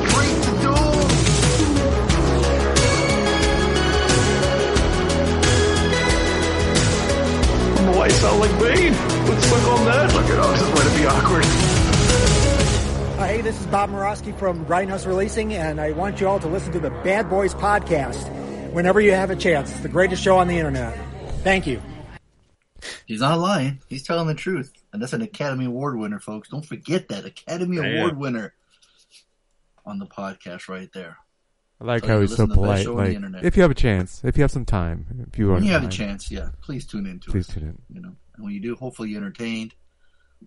boy, straight to. I don't know why I sound like Bane. Let's look on that. Look at us. This is to be awkward. Uh, hey, this is Bob Murawski from Grindhouse Releasing, and I want you all to listen to the Bad Boys podcast whenever you have a chance. It's the greatest show on the internet. Thank you. He's not lying. He's telling the truth. And that's an Academy Award winner, folks. Don't forget that. Academy Damn. Award winner on the podcast right there. I like So how he's so listen to the best polite. show on the Like, if you have a chance, if you have some time, if you When you have a chance, yeah, please tune in to please us. tune in. You know, and when you do, hopefully you're entertained.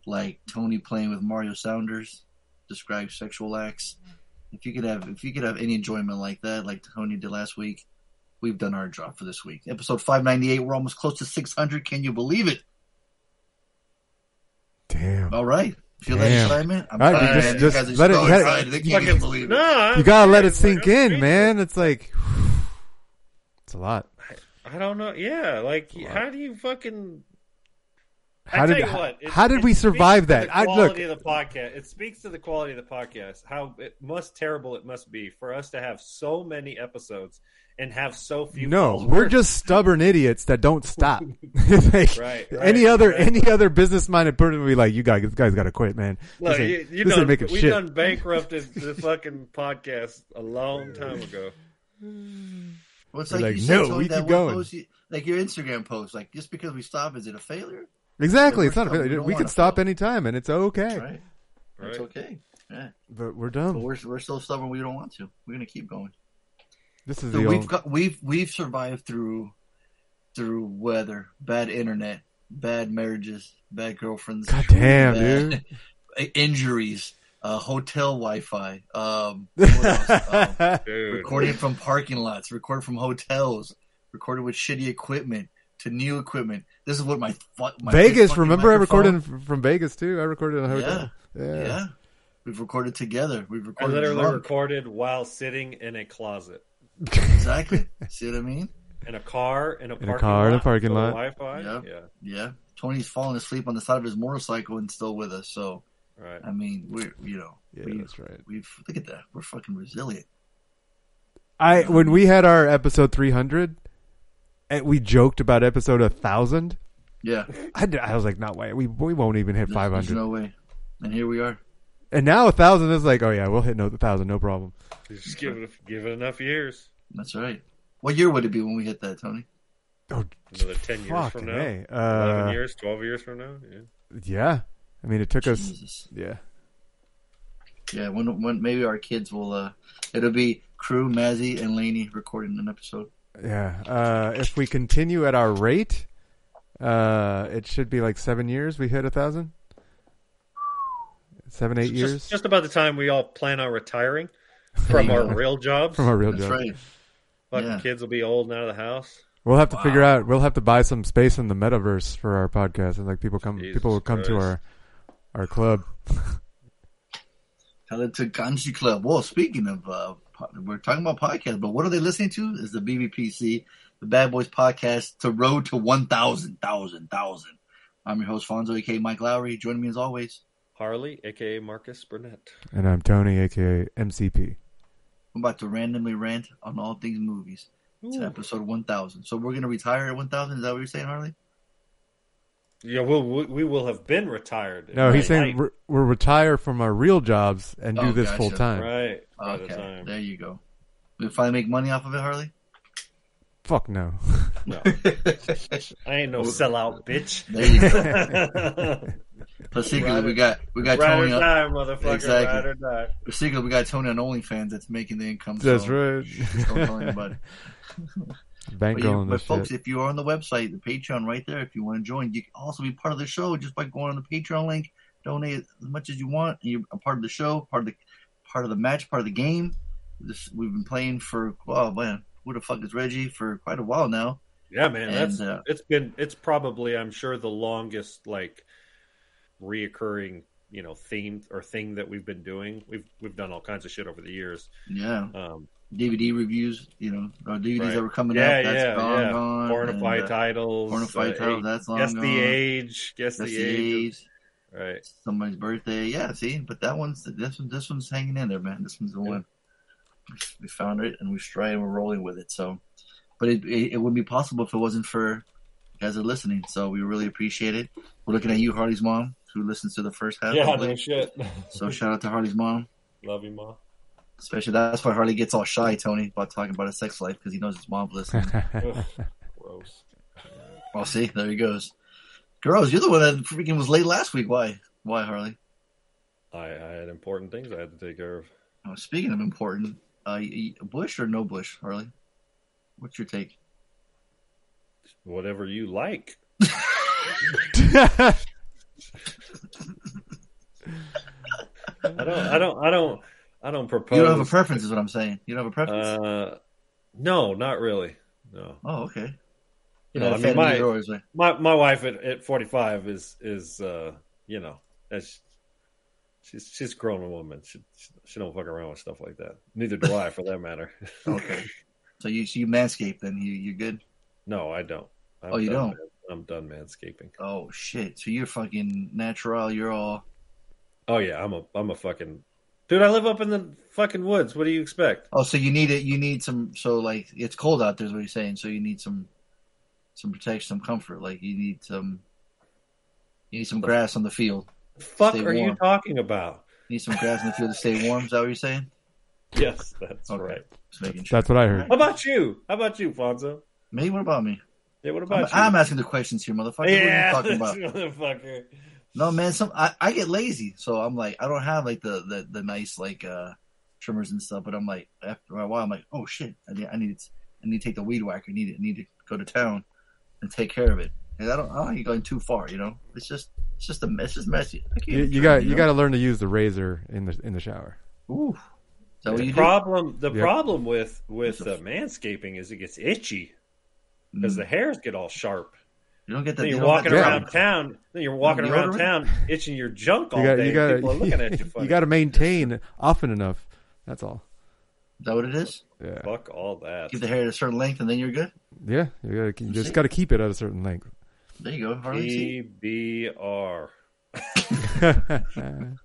Like Tony playing with Mario Sounders describes sexual acts. If you could have, if you could have any enjoyment like that, like Tony did last week, we've done our job for this week. Episode 598. We're almost close to 600. Can you believe it? Damn. All right. Feel that excitement? I'm All right, sorry, just- just you let it- so let it- excited. They can't even believe it. No, You gotta let it sink serious. in, man. It's like it's a lot. I don't know. Yeah, like how do you fucking? How I did tell you what, it- how did we survive that? The I look. quality of the podcast. It speaks to the quality of the podcast. How it must terrible it must be for us to have so many episodes and have so few. No, followers. we're just stubborn idiots that don't stop. Like, Right, right, any other exactly. any other business minded person would be like, "You guys, this guy's got to quit, man. Look, this you, ain't, you this done, ain't we shit." done bankrupted the fucking podcast a long time ago. Well, it's They're like, like, you said, "No, Tony, we that keep going." Post you, like your Instagram post, like just because we stop, is it a failure? exactly, We're it's not. A, stubborn. We we can stop fail. anytime, and it's okay. That's right. That's Right. okay. Yeah. But we're But dumb. we're we're so stubborn. We don't want to. We're gonna keep going. This is So the we've old, got we've we've survived through through weather, bad internet, bad marriages, bad girlfriends. God damn, bad Injuries, uh, hotel Wi-Fi. Um. Um, recording from parking lots, recording from hotels, recorded with shitty equipment to new equipment. This is what my, my Vegas. fucking Remember, I recorded from Vegas too. I recorded in a hotel. Yeah. Yeah, we've recorded together. We've I recorded literally drunk. recorded while sitting in a closet, exactly. See what I mean? in a car, in a In a parking car, in a parking lot. Wi-Fi. Yeah. Yeah, Yeah. Tony's falling asleep on the side of his motorcycle and still with us. So right. I mean, we're you know, Yeah, we, that's right. We've look at that. We're fucking resilient. I when we had our episode 300, and we joked about episode 1000. Yeah. I, did, I was like, not way. We we won't even hit 500. No way. And here we are. and now a thousand is like, oh yeah, we'll hit no thousand, no problem. Just give it, give it enough years. That's right. What year would it be when we hit that, Tony? Oh, Another ten years from now, hey. eleven Uh, years, twelve years from now. Yeah. yeah. I mean, it took us. Yeah. Yeah, when when maybe our kids will uh it'll be Crew, Mazzy, and Laney recording an episode. Yeah. Uh, if we continue at our rate, uh, it should be like seven years. We hit a thousand. Seven, eight Just, years just about the time we all plan on retiring from There our real jobs. from our real That's job. right. Fucking yeah. kids will be old and out of the house. We'll have to Wow. figure out. We'll have to buy some space in the metaverse for our podcast, and like people come, Jesus people will come to our our club. Tell it to Ganji Club. Well, speaking of, uh, we're talking about podcasts, but what are they listening to? Is the BBPC, the Bad Boys podcast, to road to 1,000, 1,000, 1,000. I'm your host, Fonzo, aka Mike Lowrey. Joining me as always. Harley, aka Marcus Burnett. And I'm Tony, aka MCP. I'm about to randomly rant on all things movies. It's episode 1,000. So we're going to retire at 1,000. Is that what you're saying, Harley? Yeah, we'll, we we will have been retired. No, he's saying we're, we're retire from our real jobs and do Oh, this gotcha. full time. right. By the time. there you go. We finally make money off of it, Harley? Fuck no. No, I ain't no sellout, bitch. There you go. But secretly, Ride we got we got Ride or Tony. On, die, motherfucker. Exactly. Ride or die. but secretly, we got Tony on OnlyFans that's making the income. That's so right. Just don't tell anybody. But, you, but folks, shit. if you are on the website, the Patreon right there, if you want to join, you can also be part of the show just by going on the Patreon link, donate as much as you want. and You're a part of the show, part of the part of the match, part of the game. This, we've been playing for oh man, who the fuck is Reggie for quite a while now. Yeah, man, And, that's uh, it's been it's probably I'm sure the longest like reoccurring you know theme or thing that we've been doing. We've we've done all kinds of shit over the years. Yeah, Um, DVD reviews. You know, our DVDs right. that were coming yeah, out. That's yeah, gone, yeah. gone. Pornify and, uh, titles, Pornify uh, titles, that's long guess gone. the age, guess That's the the age, age. right? Somebody's birthday. Yeah, see, but that one's this one. This one's hanging in there, man. This one's the one. We found it and we tried and we're rolling with it. So, but it, it it wouldn't be possible if it wasn't for you guys are listening. So we really appreciate it. We're looking at you, Harley's mom, who listens to the first half. Yeah, hopefully. no shit. So shout out to Harley's mom. Love you, ma. Especially that's why Harley gets all shy, Tony, about talking about his sex life because he knows his mom's listening. Gross. well, see, there he goes. Girls, you're the one that freaking was late last week. Why? Why, Harley? I, I had important things I had to take care of. Oh, speaking of important, uh, y- y- Bush or no Bush, Harley? What's your take? Whatever you like. I don't. I don't. I don't. I don't propose. You don't have a preference, is what I'm saying. You don't have a preference. Uh, no, not really. No. oh, okay. You know, I mean, my my my wife at, at 45 is is uh, you know, that's she's she's grown a grown woman. She, she she don't fuck around with stuff like that. Neither do I, for that matter. Okay. So you so you manscape then? You you good? no, I don't. I'm Oh, you done don't? man- I'm done manscaping. Oh shit! So you're fucking natural. You're all. Oh yeah, I'm a I'm a fucking dude. I live up in the fucking woods. What do you expect? Oh, so you need it. You need some. So like, it's cold out there. Is what you're saying. So you need some, some protection, some comfort. Like you need some. You need some grass on the field. Fuck Stay are you talking about? You need some grass in the field to stay warm. Is that what you're saying? Yes, that's Okay. right. Just making sure. That's what I heard. How about you? How about you, Fonzo? Me? What about me? Yeah, what I'm, about I'm asking the questions here, motherfucker. yeah, What are you talking about? motherfucker. No, man. Some I, I get lazy, so I'm like, I don't have like the the, the nice like uh trimmers and stuff. But I'm like, after a while, I'm like, oh shit, I need I need I need to take the weed whacker. I need it. I need to go to town and take care of it. And I don't I don't think going too far. You know, it's just it's just a mess. It's messy. You, you got you know? got to learn to use the razor in the in the shower. Ooh. Is that what The you problem, the Yeah. problem with with uh, manscaping is it gets itchy because Mm. the hairs get all sharp. You don't get that. Then you you're walking have Yeah. around town. Then you're walking No around deodorant? town itching your junk all You got day. you got People are looking at you funny. you got to maintain often enough. That's all. Is that what it is? Yeah, Fuck all that. Give the hair at a certain length and then you're good. yeah. You, gotta, you just got to keep it at a certain length. There you go. Harley. See? PBR.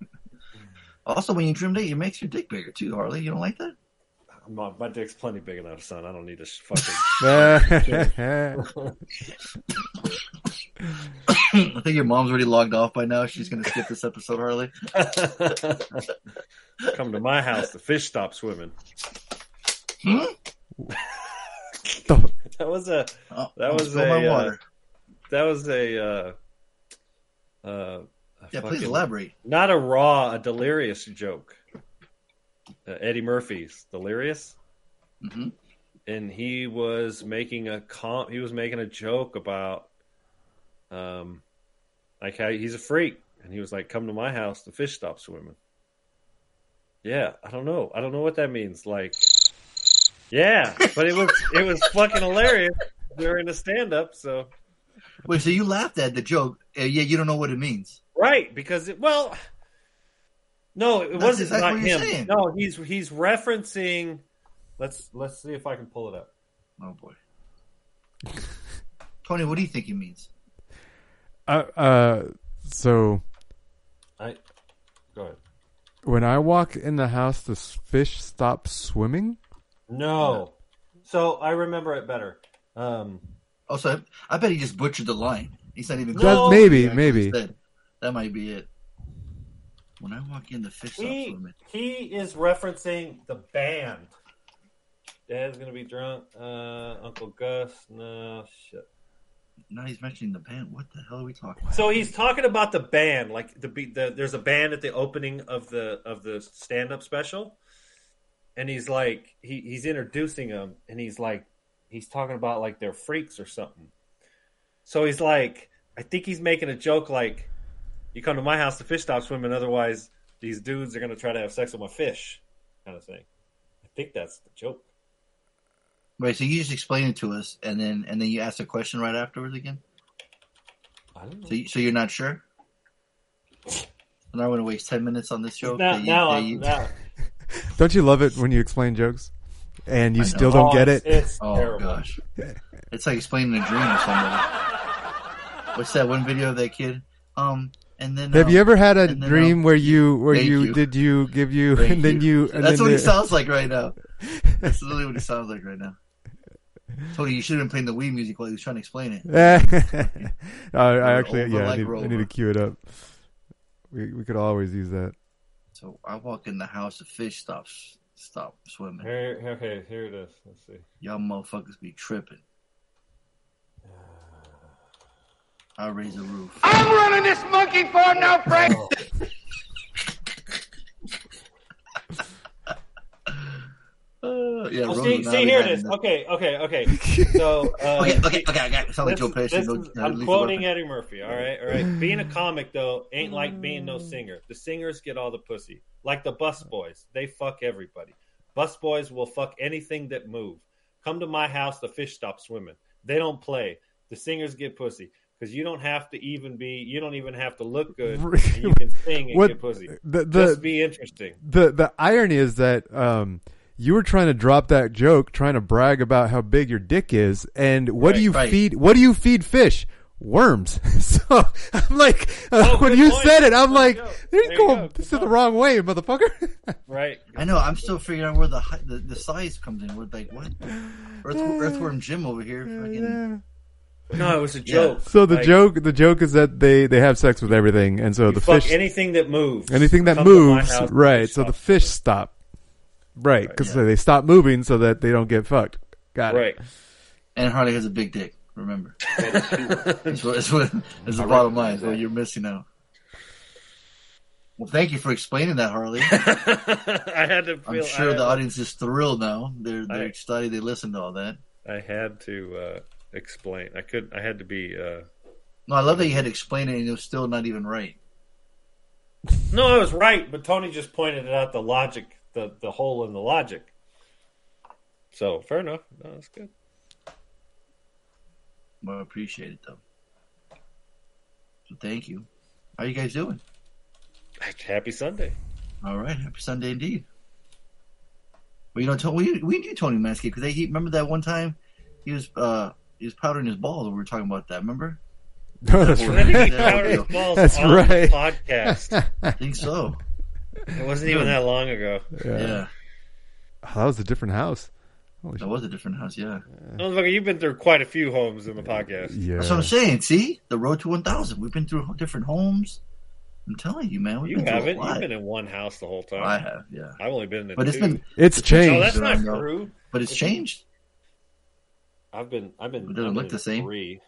Also, when you trim it, it makes your dick bigger too, Harley. You don't like that? My, my dick's plenty big enough, son. I don't need to fucking. I think your mom's already logged off by now. She's gonna skip this episode, Harley. Come to my house. The fish stop swimming. Don't- That was a. Oh, That I'll was a, my uh. That was a. Uh, uh, a yeah, please elaborate. Not a raw, a delirious joke. Uh, Eddie Murphy's delirious, hmm and he was making a com- He was making a joke about, um, like how he's a freak, and he was like, "Come to my house, the fish stop swimming." Yeah, I don't know. I don't know what that means. Like, yeah, but it was it was fucking hilarious during the stand up. So Wait, so you laughed at the joke? Uh, yeah, you don't know what it means. Right, because it well, no, it That's wasn't exactly not what him. saying. No, he's he's referencing. Let's let's see if I can pull it up. Oh boy, Tony, what do you think he means? uh, uh, so I go ahead. when I walk in the house, the fish stop swimming. No, so I remember it better. Um, Also, I, I bet he just butchered the line. He's not even. No. That, maybe, He actually maybe. That might be it. When I walk in, the fish he swimming. he is referencing the band. Dad's gonna be drunk. Uh, Uncle Gus. No shit. Now he's mentioning the band. What the hell are we talking about? So he's talking about the band, like the, the there's a band at the opening of the of the stand up special, and he's like he, he's introducing them, and he's like he's talking about like they're freaks or something. So he's like, I think he's making a joke like, "You come to my house, the fish stop swimming, otherwise these dudes are gonna try to have sex with my fish, kind of thing. I think that's the joke. Right. So you just explain it to us, and then and then you ask a question right afterwards again. I don't know. So you, so you're not sure. And I'm not going to waste ten minutes on this joke. Now, you- now, I'm, you- now Don't you love it when you explain jokes and you still don't Oh, get it's- it? It's Oh terrible. gosh, it's like explaining a dream to somebody. What's that one video of that kid? Um, and then Have um, you ever had a and then, dream um, where you where you, you. did you give you thank and then you, and That's then what he sounds like right now. That's literally what he sounds like right now. Tony, you should have been playing the Wii music while he was trying to explain it. I, I actually Over yeah I need, I need to Rover. cue it up. We we could always use that. So I walk in the house, the fish stops stop swimming. Here, okay, here it is. Let's see. Y'all motherfuckers be tripping. I raise the roof. I'm running this monkey farm now, Frank. Uh, yeah, Well, see, see here had it is. enough. Okay, okay, okay. So, uh, Okay, okay, okay, I got it. Sound like this- Joe Pesci. this no- is- I'm quoting Eddie Murphy. All right, all right. Being a comic though ain't like being no singer. The singers get all the pussy, like the bus boys. They fuck everybody. Bus boys will fuck anything that move. Come to my house, the fish stop swimming. They don't play. The singers get pussy because you don't have to even be. You don't even have to look good. And you can sing and What- get pussy. the the Just be interesting. the the irony is that um you were trying to drop that joke, trying to brag about how big your dick is, and what do you right. feed? What do you feed fish? Worms. so I'm like, uh, Oh, when you point. said it, I'm There you like, go. there you There you go. go. This Good is the wrong way, motherfucker. Right. I know. I'm still figuring out where the the, the size comes in. We're like, what? Earth, Earthworm Jim over here. Fucking, No, it was a Yeah. joke. So the Like, joke, the joke is that they they have sex with everything, and so you the fuck fish, anything that moves. anything that Come to my moves, house, right? So the stop. fish stop, right? Because yeah. they stop moving so that they don't get fucked. Got it. Right. and Harley has a big dick. Remember, that's what, that's what that's the bottom line. Is what you're missing out. Well, thank you for explaining that, Harley. I had to feel. I'm sure I, the audience is thrilled now. They're they're I- excited. They listened to all that. I had to uh, explain. I could. I had to be. Uh... No, I love that you had to explain it, and it was still not even right. No, I was right, but Tony just pointed out the logic, the the hole in the logic. So fair enough. No, that's good. Well, I appreciate it though. So thank you. How you guys doing? Happy Sunday. All right, happy Sunday indeed. Well, you know, we we knew Tony Manscaped because he remember that one time he was uh he was powdering his balls. when We were talking about that. Remember? No, that's Well, right. he powder his balls That's on right. the podcast? I think so. It wasn't even that long ago. yeah. Yeah, Oh, that was a different house. Holy that was a different house. Yeah, Motherfucker, you've been through quite a few homes in the podcast. Yeah. that's what I'm saying. See, the road to 1,000. We've been through different homes. I'm telling you, man. We've You been haven't. a lot. You've been in one house the whole time. I have, yeah. I've only been in But it's been, It's No, changed. that's not true. but it's changed. I've been. I've been. It doesn't look the same. Three.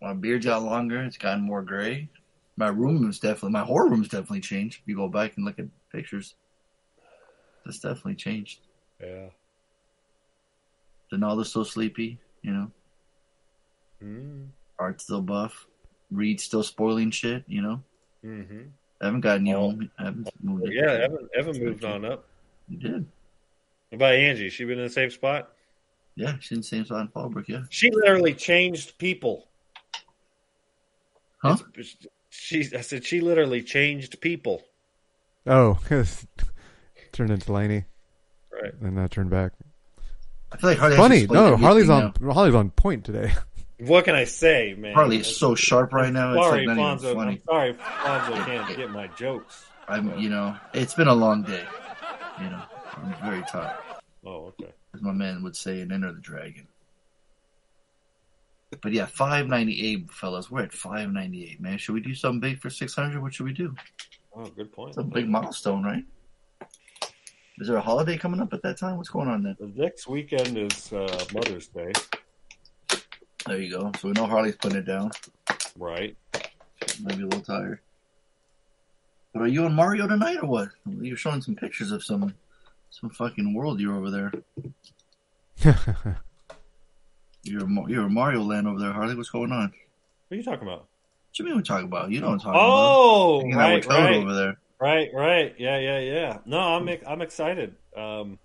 My beard's got longer. It's gotten more gray. My room is definitely, my horror room's definitely changed. If you go back and look at pictures, that's definitely changed. Yeah. Donaldo's still sleepy, you know. Mm. Art's still buff. Reed's still spoiling shit, you know. Mm-hmm. I haven't gotten you Oh. home. I haven't moved. Yeah, Evan. Evan moved on up. You did. What about Angie? She been in the same spot. Yeah, she's in the same spot in Fallbrook, yeah. She literally changed people. Huh? It's- She. I said she literally changed people. Oh, turned into Laney Right. and that turned back. I feel like Harley Funny, explain no, Harley's everything on Harley's on point today. What can I say, man? now. Harley is so sharp right now. It's sorry, like not Fonzo. even funny. I'm sorry, Fonzo can't get my jokes. I'm, you know, it's been a long day. You know, I'm very tired. Oh, okay. As my man would say and Enter the Dragon. But yeah, five ninety eight, fellas. We're at five ninety eight, man. Should we do something big for six hundred? What should we do? Oh, good point. It's a big milestone, right? Is there a holiday coming up at that time? What's going on then? The next weekend is uh, Mother's Day, There you go. So we know Harley's putting it down. right? Might be a little tired. But are you on Mario tonight or what? You're showing some pictures of some some fucking world you're over there. You're a you're Mario land over there, Harley. What's going on? What are you talking about? you mean we talk about? You know what I'm talking Oh, about. Hanging out right, right, over there. right, right. Yeah, yeah, yeah. No, I'm I'm excited. Um,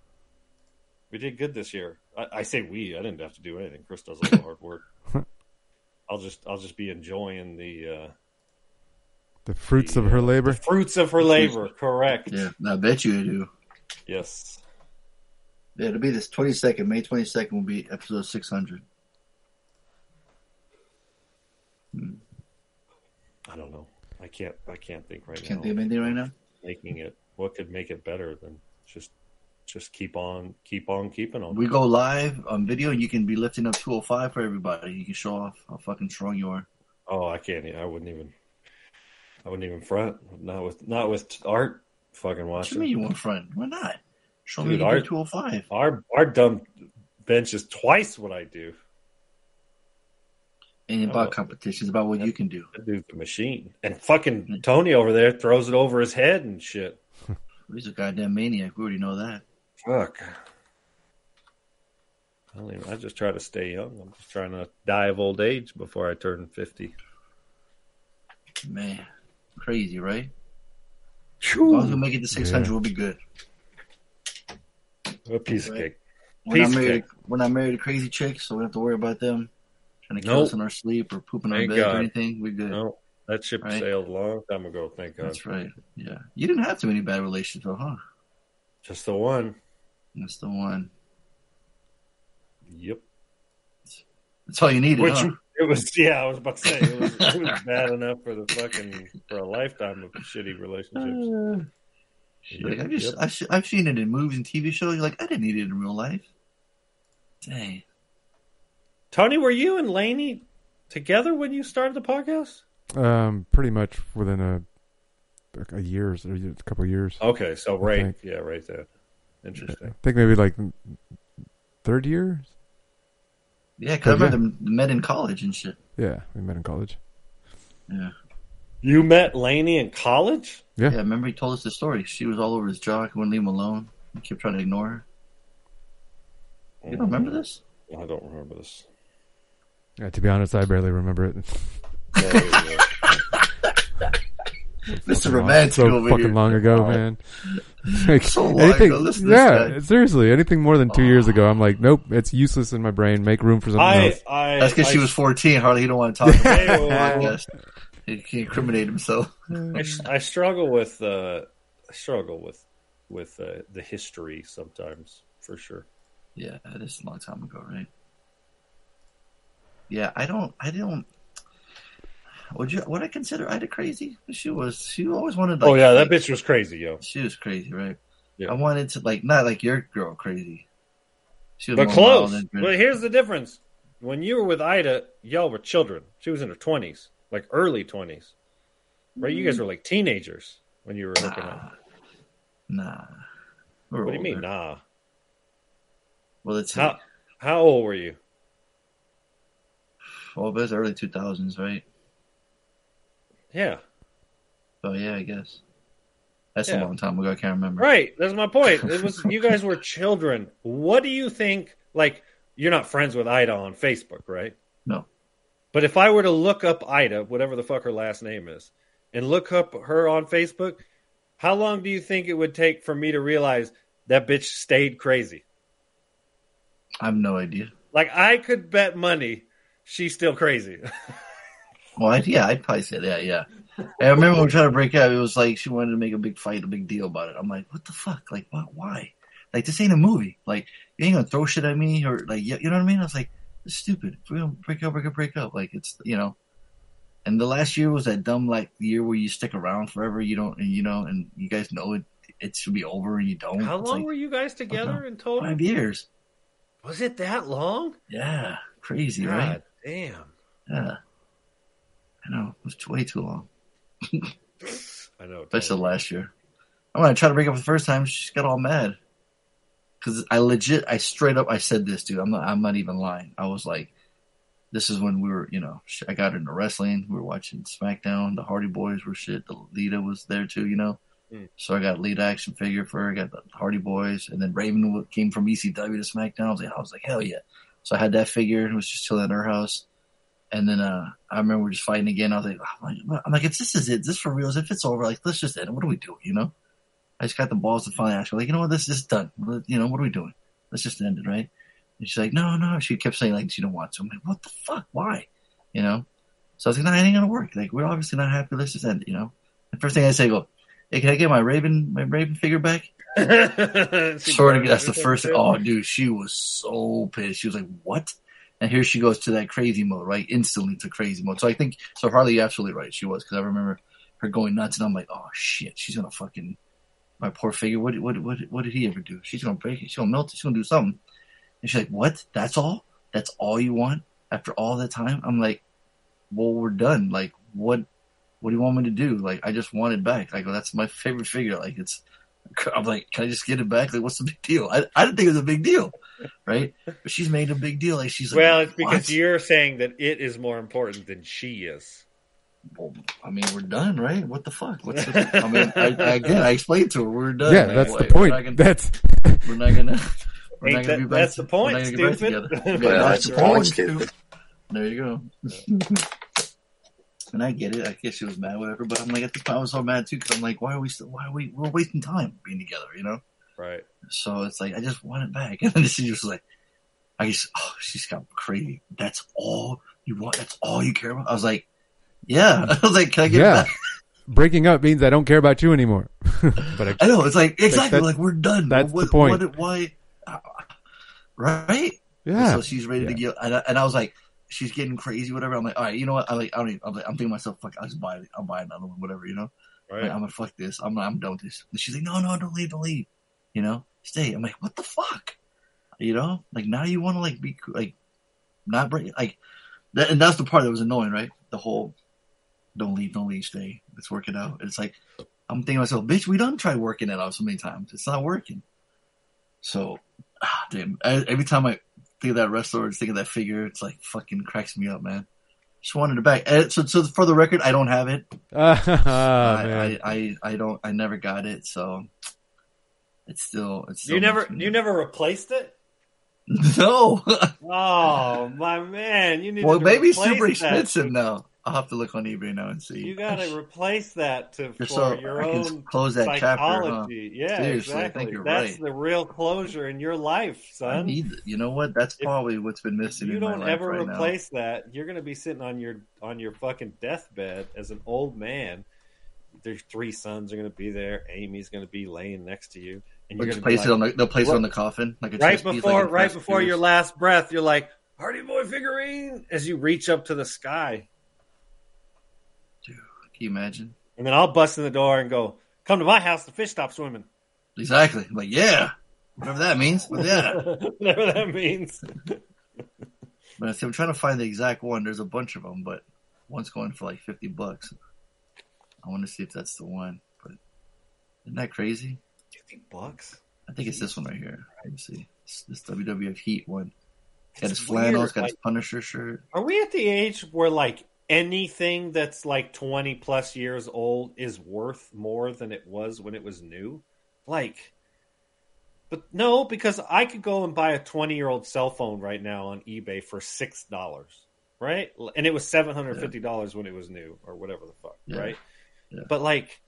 we did good this year. I, I say we. I didn't have to do anything. Chris does all the hard work. I'll just I'll just be enjoying the uh, The fruits the, of her labor. the fruits of her labor. Correct. Yeah, I bet you do. Yes. Yeah, it'll be this 22nd. May 22nd will be episode 600. Hmm. I don't know. I can't. I can't think right now. Can't think of anything right now. Making it. What could make it better than just just keep on, keep on, keeping on. We go live on video, and you can be lifting up 205 for everybody. You can show off how fucking strong you are. Oh, I can't. I wouldn't even. I wouldn't even front. Not with not with art. Fucking What you watching. mean you want friend? Why not? Show me Dude, you our- can do 205. Our our dumb bench is twice what I do. Ain't Oh. about competition. It's about what you can do. That dude's a machine. And fucking Tony over there throws it over his head and shit. He's a goddamn maniac. We already know that. Fuck. I don't even, I just try to stay young. I'm just trying to die of old age before I turn fifty. Man, crazy, right? As long as we make it to 600, Yeah. we'll be good. A piece of cake. We're not, Piece of married, cake. we're not married to crazy chicks, so we don't have to worry about them trying to kill Nope. us in our sleep or pooping on Thank bed or anything. We're good. No, that ship Right. sailed a long time ago. Thank God. That's right. Yeah. You didn't have too many bad relationships, though, huh? Just the one. That's the one. Yep. That's all you needed, Which huh? It was. Yeah, I was about to say it was, it was bad enough for the fucking for a lifetime of shitty relationships. Like, I've, just, Yep. I've, I've seen it in movies and TV shows. You're like, I didn't need it in real life. Dang. Tony, were you and Laney together when you started the podcast? Um, pretty much within a a year or a couple of years. Okay, so I right, think. yeah, right there. Interesting. I Interesting. think maybe like third year. Yeah, because I Yeah. remember them met in college and shit. Yeah, we met in college. Yeah. You met Laney in college? Yeah. Yeah, remember he told us the story. She was all over his jock, wouldn't leave him alone. He kept trying to ignore her. You don't remember this? I don't remember this. Yeah, to be honest, I barely remember it. This is Fucking long- romantic so over fucking here. long ago, man. Like, So long anything, ago. Listen to this yeah, guy. seriously, anything more than two years ago, I'm like, nope, it's useless in my brain. Make room for something I, else. I, That's because she was 14. Harley, he don't want to talk about it. Podcast. He can incriminate himself. I, I struggle with uh, I struggle with with uh, the history sometimes for sure. Yeah, that is a long time ago, right? Yeah, I don't, I don't. Would you? Would I consider Ida crazy? She was. She always wanted. Oh, like, oh yeah, that like- bitch was crazy, yo. She was crazy, right? Yeah. I wanted to like not like your girl crazy. She was But close. But here's the difference: when you were with Ida, y'all were children. She was in her twenties, like early twenties, right? You guys mm-hmm. were like teenagers when you were hooking up. Nah. We're What do you mean, nah? Well, it's How how old were you? well, it was early two thousands, right? Yeah, So yeah, I guess that's Yeah. a long time ago. I can't remember. right. That's my point. It was you guys were children. What do you think? Like, you're not friends with Ida on Facebook, right? No. But if I were to look up Ida, whatever the fuck her last name is, and look up her on Facebook, how long do you think it would take for me to realize that bitch stayed crazy? I have no idea. Like I could bet money she's still crazy. Well, yeah, I'd probably say that. Yeah, I remember when we were trying to break up. It was like she wanted to make a big fight, a big deal about it. I'm like, what the fuck? Like, why? why? Like, this ain't a movie. Like, you ain't gonna throw shit at me or like, you, you know what I mean? I was like, it's stupid. If we don't break up, break up, break up. Like, it's you know. And the last year was that dumb like year where you stick around forever. You don't, and you know, and you guys know it. It should be over, and you don't. How It's long like were you guys together in total? five years? Was it that long? Yeah, crazy, God right? damn. Yeah, I know it was way too long. I know. Especially totally. last year. I'm gonna try to break up the first time, she got all mad. Cause I legit, I straight up, I said this, dude. I'm not, I'm not even lying. I was like, this is when we were, you know, I got into wrestling. We were watching SmackDown. The Hardy Boys were shit. The Lita was there too, you know. Mm. So I got Lita action figure for her. I got the Hardy Boys, and then Raven came from ECW to SmackDown. I was like, I was like, hell yeah. So I had that figure. It was just chilling at her house. And then uh, I remember just fighting again. I was like, I'm like, I'm like, it's this is it. This for real. If it's over, like, let's just end it. What are we doing? You know? I just got the balls to finally ask her, like, you know what, this is done. You know, what are we doing? Let's just end it, right? And she's like, no, no. She kept saying like she don't want to. I'm like, what the fuck? Why? You know? So I was like, no, it ain't gonna work. Like, we're obviously not happy. Let's just end it. You know? The first thing I say, I go, hey, can I get my Raven, my Raven figure back? sort of. That's the first. Oh, dude, she was so pissed. She was like, what? And here she goes to that crazy mode, right? Instantly to crazy mode. So I think so. Harley, absolutely right. She was because I remember her going nuts, and I'm like, oh shit, she's gonna fucking my poor figure. What what what what did he ever do? She's gonna break it. She's gonna melt it. She's gonna do something. And she's like, what? That's all? That's all you want after all that time? I'm like, well, we're done. Like, what? What do you want me to do? Like, I just want it back. Like, well, that's my favorite figure. Like, it's. I'm like, can I just get it back? Like, what's the big deal? I, I didn't think it was a big deal, right? But she's made a big deal. Like, she's like, well, it's because what? you're saying that it is more important than she is. Well, I mean, we're done, right? What the fuck? What's the, I mean, I, I, again, I explained to her, we're done. Yeah, Like, that's what, the point. We're gonna, that's we're not gonna, we're not gonna be back. that's the point, not gonna get back stupid. together. Well, that's the point, too. There you go. and I get it. I guess she was mad, whatever. But I'm like, at the time, I was so mad too because I'm like, why are we still? Why are we? We're wasting time being together, you know. Right. So it's like I just want it back, and then she was like, I just, oh, she's got crazy. That's all you want. That's all you care about. I was like, yeah. I was like, can I get it yeah. back? Breaking up means I don't care about you anymore. but I, I know. It's like exactly that- like we're done. that's what, the point. What, why? uh, Right. yeah, So she's ready to Yeah. get, and I, and I was like, she's getting crazy, whatever. I'm like, all right, you know what? I'm like, I don't. Even, I'm, like, I'm thinking to myself, fuck, I'll just buy. I'll buy another one, whatever, you know. Right. Like, I'm gonna fuck this. I'm I'm done with this. And she's like, no, no, don't leave, don't leave. You know, stay. I'm like, what the fuck? You know, like now you want to like be like not bring like that, and that's the part that was annoying, right? The whole don't leave, don't leave, stay. Let's work it out. It's like I'm thinking to myself, bitch, we done tried working it out so many times. It's not working. So, ah, damn. Every time I think of that wrestler, or think of that figure, it's like fucking cracks me up, man. Just wanted it back. Eh, So, so for the record, I don't have it. Ah, I, man. I, I, I don't. I never got it. So it's still. It's still You never, you never replaced it. No. Oh my man, you need well, to maybe super expensive now. I'll have to look on eBay now and see. You got to replace that to for so your I own close that chapter, huh? psychology. Yeah, Seriously, I exactly. think you're That's right. the real closure in your life, I son. need. You know what? That's If probably what's been missing you in don't life ever right replace that, you're going to be sitting on your on your fucking deathbed as an old man. Their three sons are going to be there. Amy's going to be laying next to you, and you're They'll just to be place it on the. They'll place it on the coffin like a right chess piece, before like right Fast and before your last breath. You're like Hardy Boy figurine as you reach up to the sky, Dude, can you imagine? and then I'll bust in the door and go, "Come to my house. The fish stop swimming." Exactly. I'm like yeah, whatever that means. But yeah. Whatever that means. But I see, I'm trying to find the exact one. There's a bunch of them, but one's going for like 50 bucks. I want to see if that's the one. But isn't that crazy? Fifty bucks. I think it's this one right here. Let me see. It's this WWF Heat one. It's got his flannel. weird, It's got his Punisher shirt. Are we at the age where like anything that's like 20 plus years old is worth more than it was when it was new? Like, but no, because I could go and buy a 20 year old cell phone right now on eBay for $6, right? And it was $750 when it was new or whatever the fuck, Yeah. right? Yeah. But like,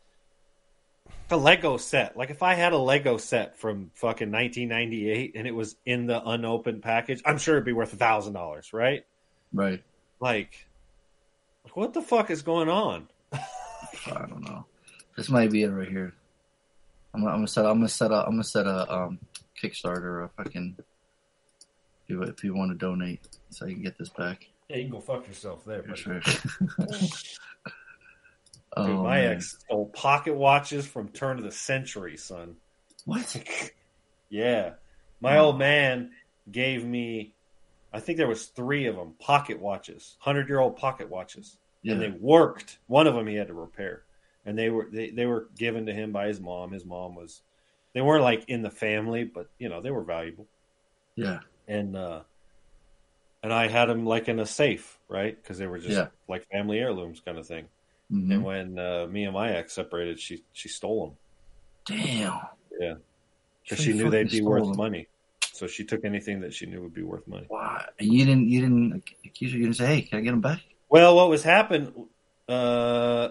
a Lego set, like if I had a Lego set from fucking 1998 and it was in the unopened package, I'm sure it'd be worth a thousand dollars, right? Right. Like, what the fuck is going on? I don't know. This might be it right here. I'm, gonna- I'm gonna set. I'm gonna set a. I'm gonna set a um, Kickstarter. A fucking. If you, if you want to donate, so I can get this back. Yeah, you can go fuck yourself there. For sure. Dude, oh, my man. ex stole pocket watches from turn of the century, son. What? Yeah, my old man gave me, I think there was three of them, pocket watches, hundred year old pocket watches, and they worked. One of them he had to repair, and they were they, they were given to him by his mom. His mom was, they weren't like in the family, but you know they were valuable. Yeah. and uh and I had them like in a safe, right? Because they were just Yeah. like family heirlooms kind of thing. Mhm. And when uh, me and my ex separated, she she stole them Damn. Yeah, because She she knew they'd be worth stole 'em. money. So she took anything that she knew would be worth money. Why? And you didn't you didn't accuse her. You didn't say, "Hey, can I get them back?" Well, what was happened? Uh,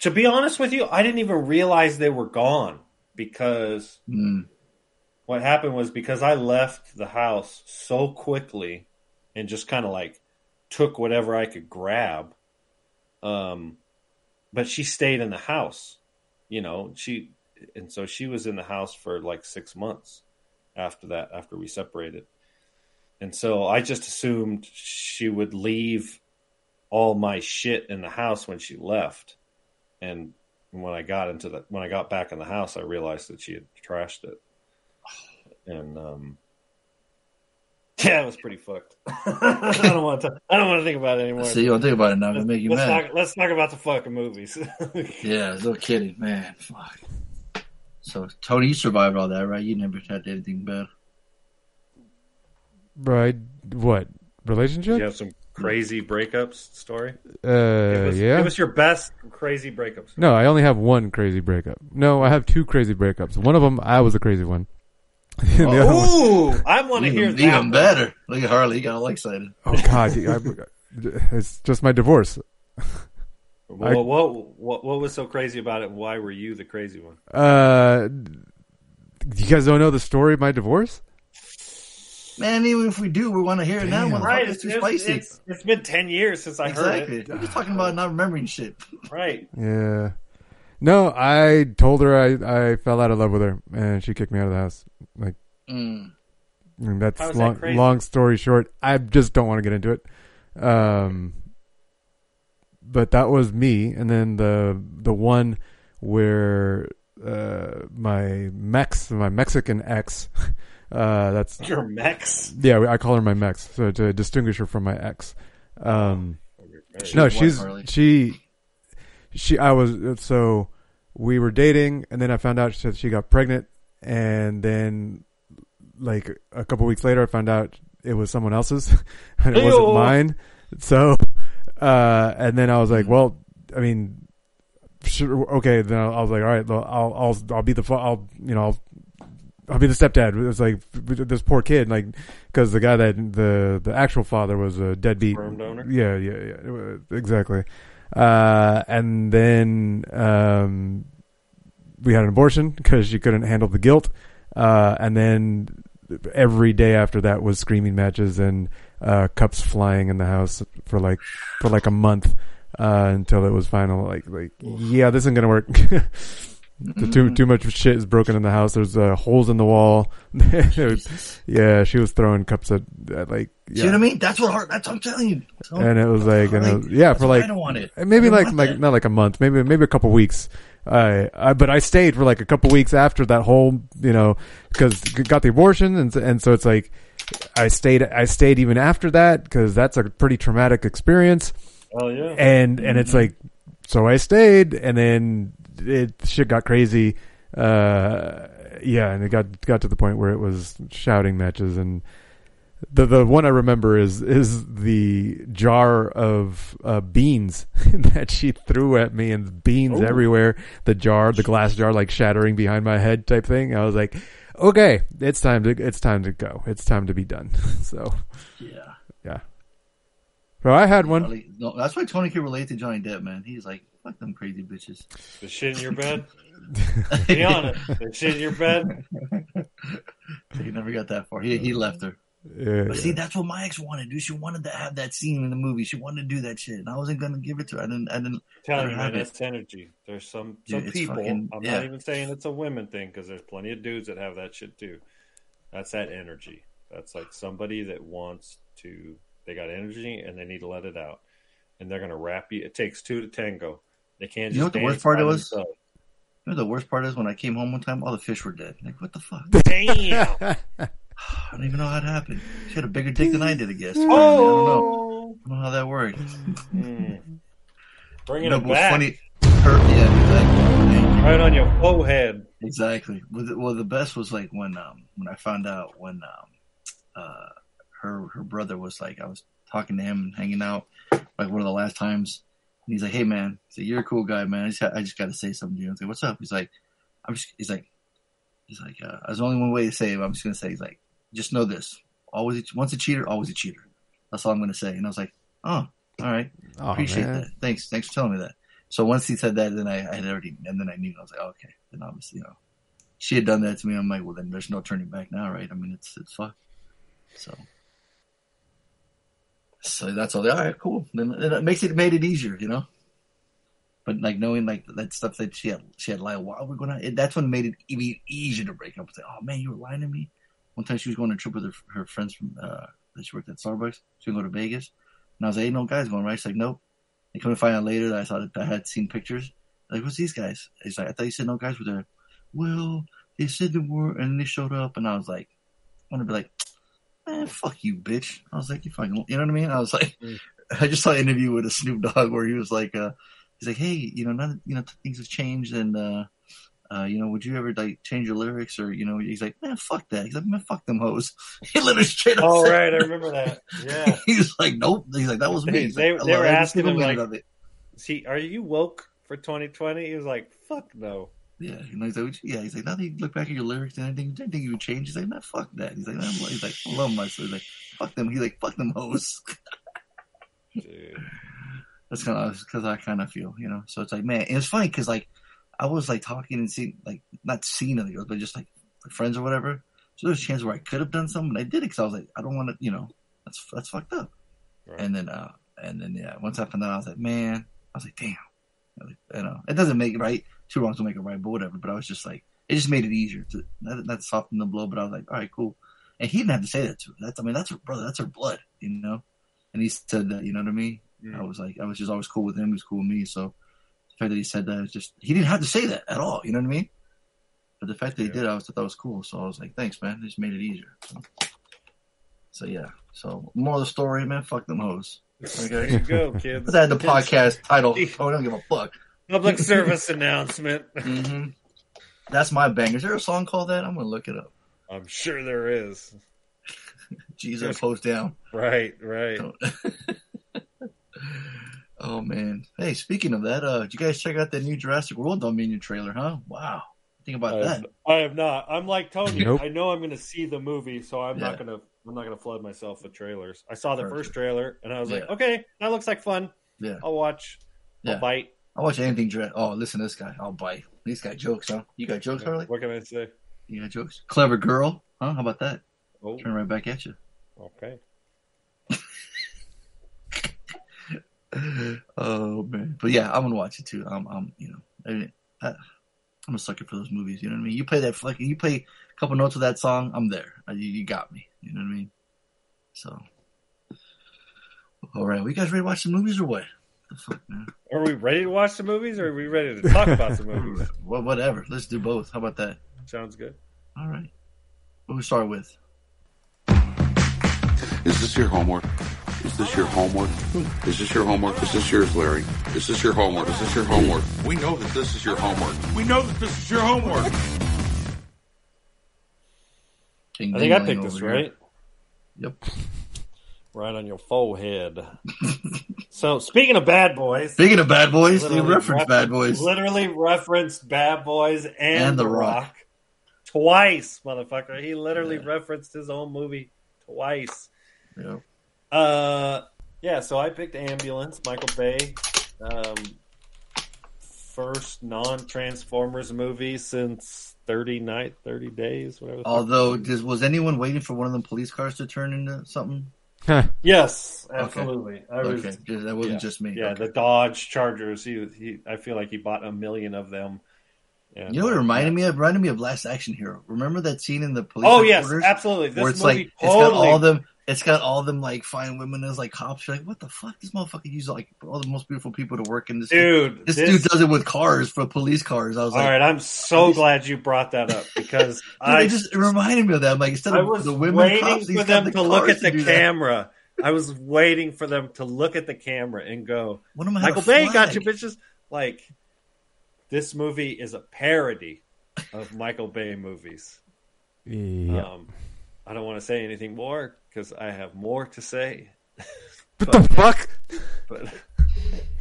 to be honest with you, I didn't even realize they were gone because Mm. what happened was because I left the house so quickly and just kind of like took whatever I could grab. Um, but she stayed in the house, you know, she, and so she was in the house for like six months after that, after we separated. And so I just assumed she would leave all my shit in the house when she left. And when I got into the, when I got back in the house, I realized that she had trashed it and um, yeah, it was pretty fucked. I don't want to. I don't want to think about it anymore. See, I'll think about it now. It'll make you let's mad. talk. Let's talk about the fucking movies. Yeah, no kidding, man. Fuck. So Tony, you survived all that, right? You never had anything bad. Right? What relationship? you have some crazy breakups story. Uh, give, us, yeah. give us your best crazy breakups. No, I only have one crazy breakup. No, I have two crazy breakups. One of them, I was the crazy one. the other one, Ooh, I want to hear Even, that. even better. Look at Harley. He got all excited. oh God, I, it's just my divorce. Well, what, what what was so crazy about it? Why were you the crazy one? Uh, you guys don't know the story of my divorce? Man, even if we do, we want to hear it now. Damn. Right, it's, it's too it's, spicy. it's- it's been ten years since I exactly. heard We're just talking about not remembering shit. Right. Yeah. No, I told her I, I fell out of love with her, and she kicked me out of the house. Like, Mm. that's is that long, long story short. I just don't want to get into it. Um, but that was me, and then the the one where uh, my Mex, my Mexican ex, uh, that's Your Mex. yeah, I call her my Mex, so to distinguish her from my ex. Um, no, she's she she I was so we were dating and then I found out that she got pregnant and then like a couple weeks later I found out it was someone else's and it wasn't mine. So uh and then I was like, well, I mean sure, okay, then I was like, all right, I'll, I'll I'll be the I'll you know, I'll I'll be the stepdad. It was like this poor kid, like because the guy that the the actual father was a deadbeat Sperm donor? Yeah, yeah, yeah, exactly. Uh, and then um, we had an abortion because she couldn't handle the guilt. Uh, and then every day after that was screaming matches and uh, cups flying in the house for like for like a month uh, until it was final. Like like yeah, this isn't gonna work. The too too much shit is broken in the house. There's uh, holes in the wall. Was- yeah, she was throwing cups at, at like know what I mean? That's what Har- that's what I'm telling you. So- and it was like and it was, yeah That's for like I don't want it. maybe like like that. not like a month, maybe maybe a couple weeks. I, I but I stayed for like a couple weeks after that whole you know because got the abortion and and so it's like I stayed I stayed even after that because that's a pretty traumatic experience Oh yeah. and and it's like so I stayed and then it shit got crazy uh yeah and it got got to the point where it was shouting matches and the the one I remember is is the jar of uh, beans that she threw at me and beans Ooh. everywhere the jar the glass jar like shattering behind my head type thing I was like okay it's time to it's time to go it's time to be done so Yeah. yeah so I had one No, that's why Tony can relate to Johnny Depp, man. He's like, fuck them crazy bitches. The shit in your bed. Be honest. The shit in your bed. he never got that far. He he left her. yeah, But see, that's what my ex wanted, dude. She wanted to have that scene in the movie. She wanted to do that shit, and I wasn't gonna give it to her. I didn't. I didn't. Telling Let you, her man, have it. that's energy. There's some some it's people. fucking- I'm yeah. not even saying it's a women thing because there's plenty of dudes that have that shit too. That's that energy. That's like somebody that wants to. They got energy and they need to let it out, and they're gonna wrap you. It takes two to tango. They can't. You know what the worst dance part by was? themselves. You know the worst part is when I came home one time, all the fish were dead. Like, what the fuck? Damn. I don't even know how it happened. She had a bigger dick than I did, I guess. I don't know. oh. I don't know how that worked. Mm. Bringing No, it but back. funny. Her, yeah, exactly. Right on your forehead. Exactly. Well, the, well, the best was like when um when I found out when um uh her her brother was like I was talking to him and hanging out like one of the last times. And he's like, "Hey man, so you're a cool guy, man. I just I just got to say something to you." I was like, "What's up?" He's like, "I'm just." He's like, He's like, uh, "There's only one way to say it. I'm just gonna say." He's like, "Just know this: always, a, once a cheater, always a cheater." That's all I'm gonna say. And I was like, "Oh, all right, Oh, appreciate man. that. Thanks, thanks for telling me that." So once he said that, then I, I had already, and then I knew. I was like, oh, "Okay." Then obviously, you know, she had done that to me. I'm like, "Well, then there's no turning back now, right?" I mean, it's it's fucked. So. So that's all. They, all right, cool. Then it makes it made it easier, you know. But like knowing like that stuff that she had, she had lied while we're going on. It, that's when it made it even easier to break up. It's like, oh man, you were lying to me. One time she was going on a trip with her, her friends from uh, that she worked at Starbucks. She was go to Vegas, and I was like, hey, no guys going right. She's like, nope. They come to find out later that I thought that I had seen pictures. Like, what's these guys? He's like, I thought you said no guys were there. Well, they said they were, and they showed up, and I was like, I want to be like, man, fuck you, bitch. I was like, you fucking, you know what I mean? I was like, I just saw an interview with a Snoop Dogg where he was like, uh, he's like, hey, you know, none, you know, things have changed, and uh, uh, you know, would you ever like change your lyrics or you know? He's like, man, fuck that. He's like, man, fuck them hoes. He literally straight up. Oh right, I remember that. Yeah. He's like, nope. He's like, that was me. They- He's they- like, they were asking him, like-. See, are you woke for 2020? He was like, "Fuck no." Yeah, you know, he's like, yeah, he's like, now that you look back at your lyrics and anything, anything you would change. He's like, man, fuck that. He's like, I'm, he's like, I love myself. He's like, fuck them. He's like, fuck them hoes. Dude. That's kind of because I kind of feel, you know. So it's like, man, and it's funny because like I was like talking and seeing, like not seeing other girls, but just like friends or whatever. So there's a chance where I could have done something, but I did it because I was like, I don't want to, you know, that's that's fucked up. Right. And then, uh, and then yeah, once I found out, I was like, man, I was like, damn, I was like, you know, it doesn't make it right. Two wrongs don't make a right, but whatever. But I was just like, it just made it easier to not, not soften the blow. But I was like, all right, cool. And he didn't have to say that to her. That's, I mean, that's her brother. That's her blood, you know. And he said that, you know what I mean. Mm. I was like, I was just always cool with him. He was cool with me. So the fact that he said that is just, he didn't have to say that at all. You know what I mean? But the fact that he did, I was thought that was cool. So I was like, thanks, man. It just made it easier. So, so yeah. So more of the story, man. Fuck them hoes. Okay. There you go, kids. Add the podcast title. Oh, I don't give a fuck. Public service announcement. hmm That's my bang. Is there a song called that? I'm gonna look it up. I'm sure there is. Jesus, post down. Right, right. Oh man. Hey, speaking of that, uh, did you guys check out that new Jurassic World Dominion trailer? Huh? Wow. Think about I that. have, I have not. I'm like Tony. Nope. I know I'm going to see the movie, so I'm Yeah. not going to. I'm not going to flood myself with trailers. I saw the Perfect. first trailer, and I was like, okay, that looks like fun. Yeah. I'll watch. Yeah. I'll bite. I watch anything. Dra- oh, listen to this guy. I'll bite. This guy jokes, huh? You got jokes, Harley? What can I say? You got jokes? Clever girl, huh? How about that? Oh, Turn right back at you. okay. Oh man, but yeah, I'm gonna watch it too. I'm, I'm, you know, I, I'm a sucker for those movies. You know what I mean? You play that fucking, you play a couple notes of that song, I'm there. Uh, You, you got me. You know what I mean? So, all right, we guys ready to watch some movies or what? The fuck, man? Are we ready to watch the movies, or are we ready to talk about the movies? Well, whatever. Let's do both. How about that? Sounds good. All right. What we start with? Is this your homework? Is this your homework? Is this your homework? Is this yours, Larry? Is this your homework? Is this your homework? We know that this is your homework. We know that this is your homework. I think I picked this here. right. Yep. Right on your forehead. so, speaking of bad boys, Speaking of bad boys, they literally reference bad boys. Literally referenced Bad Boys and, And The The Rock. Rock. twice, motherfucker. He literally Yeah. referenced his own movie twice. Yeah. Uh, yeah. So I picked Ambulance, Michael Bay. Um, first non-Transformers movie since Thirty Night, Thirty Days, whatever. Although, does, was anyone waiting for one of them police cars to turn into something? Yes, absolutely. I was, okay, just, that wasn't yeah. just me. Yeah, Okay. the Dodge Chargers. He, he, I feel like he bought a million of them. And, You know what it uh, reminded me of? Reminded me of Last Action Hero. Remember that scene in the police Oh yes, absolutely. This where it's movie like it's got all them. It's got all them like fine women as like cops. You're like, what the fuck? This motherfucker uses like all the most beautiful people to work in this. dude, this, this, dude does it with cars for police cars. I was All like, all right, I'm so These- glad you brought that up because dude, I, just it reminded me of that. I'm like, instead I of was the women waiting cops, for them the to look at the to do that. camera. I was waiting for them to look at the camera and go, One of them had a "Michael Bay got you, bitches!" Like this movie is a parody of Michael Bay movies. Yeah. Um, I don't want to say anything more because I have more to say. what the fuck? But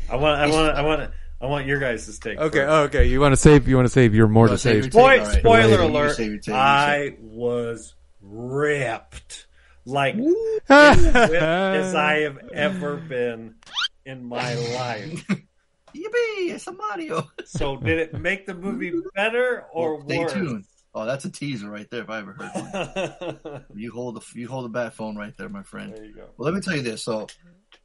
I want, I want, I want, I want your guys' to take. Okay, first. oh, okay. You want to save? You want to save your more You to wanna save? save your Boy, All right. spoiler Later. You alert! save your take, I was ripped, like as I have ever been in my life. Yippee! It's a Mario. So, did it make the movie better or Well, stay worse? tuned. Oh, that's a teaser right there. If I ever heard one. You hold the you hold the bat phone right there, my friend. there you go. Well, let me tell you this. So,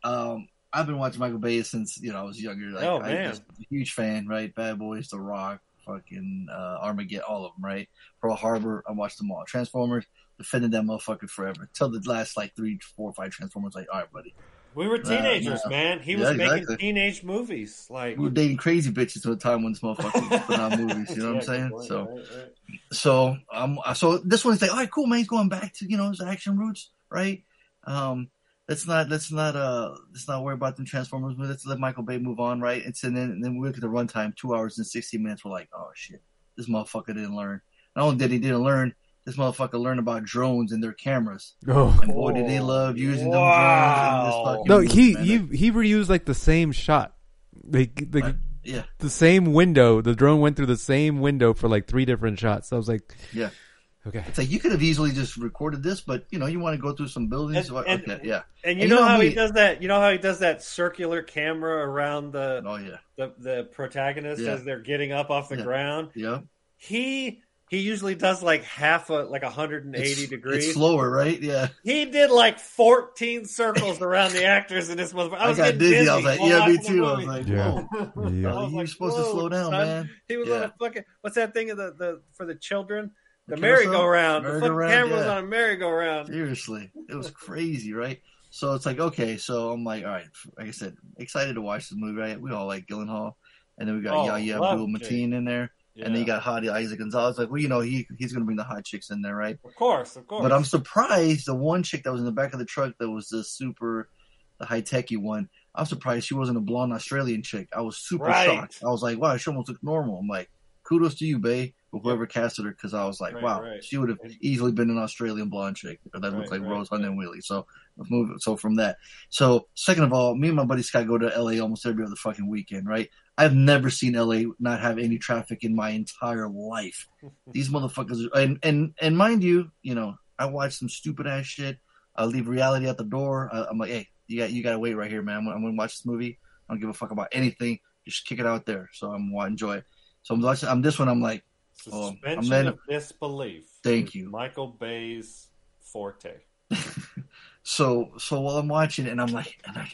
um, I've been watching Michael Bay since you know I was younger. Like, Oh, I man. a huge fan, right? Bad Boys, The Rock, fucking uh, Armageddon, all of them, right? Pearl Harbor, I watched them all. Transformers, defended that motherfucker forever till the last like three, four, five Transformers. Like, all right, buddy, We were teenagers, yeah. man. He Yeah, was making exactly. teenage movies. Like we were dating crazy bitches at the time when this motherfucker was putting out movies. You know what I'm saying? point, So. right, right. so um so this one's like all right cool man he's going back to you know his action roots right um let's not let's not uh let's not worry about them transformers let's let michael bay move on right it's and then and then we look at the runtime two hours and sixty minutes we're like oh shit this motherfucker didn't learn not only did he didn't learn this motherfucker learned about drones and their cameras Oh. and boy did they love using Wow. them drones in this fucking No, movie, he man. he he reused like the same shot. They, they Right. yeah the same window. The drone went through the same window for like three different shots. So I was like, yeah okay. it's like you could have easily just recorded this but you know you want to go through some buildings And- and- okay yeah And you And you know know how how he we- does that? You know how he does that circular camera around the oh yeah the, the protagonist Yeah. as they're getting up off the Yeah. ground? yeah He he usually does like half a like 180 It's- degrees. It's slower, right? Yeah. He did like 14 circles around the actors in this motherfucker. I I, was got getting dizzy. I was like, yeah, me too. I was like, Yeah. whoa. Yeah. I was You're like, supposed to slow down, son." man. He was on a fucking what's that thing of the, the for the children? The, The merry-go-round. The fucking Merry-go-round, camera was yeah. on a merry-go-round. Seriously. It was crazy, right? So it's like, okay, so I'm like, all right, like I said, excited to watch this movie, right? We all like Gyllenhaal. And then we got Oh, Yahya love Abdul Mateen in there. And then you got Hadi Isaac Gonzalez. Like, well, you know, he he's going to bring the hot chicks in there, right? Of course, of course. But I'm surprised the one chick that was in the back of the truck that was the super, the high techy one. I'm surprised she wasn't a blonde Australian chick. I was super Right. shocked. I was like, wow, she almost looked normal. I'm like, kudos to you, Bay, or whoever casted her, because I was like, Right, wow, right. she would have easily been an Australian blonde chick that looked like Rosie Huntington-Whiteley. So move. So from that. So second of all, me and my buddy Scott go to LA almost every other fucking weekend, right? I've never seen LA not have any traffic in my entire life. These motherfuckers, are, and and and mind you, you know, I watch some stupid ass shit. I leave reality at the door. I, I'm like, hey, you got you got to wait right here, man. I'm, gonna- I'm gonna watch this movie. I don't give a fuck about anything. Just kick it out there. So I'm enjoy it. So I'm watching. I'm this one. I'm like, Oh, I'm Suspension letting- of disbelief. Thank you. Michael Bay's forte. so so while I'm watching it, and I'm like, and I,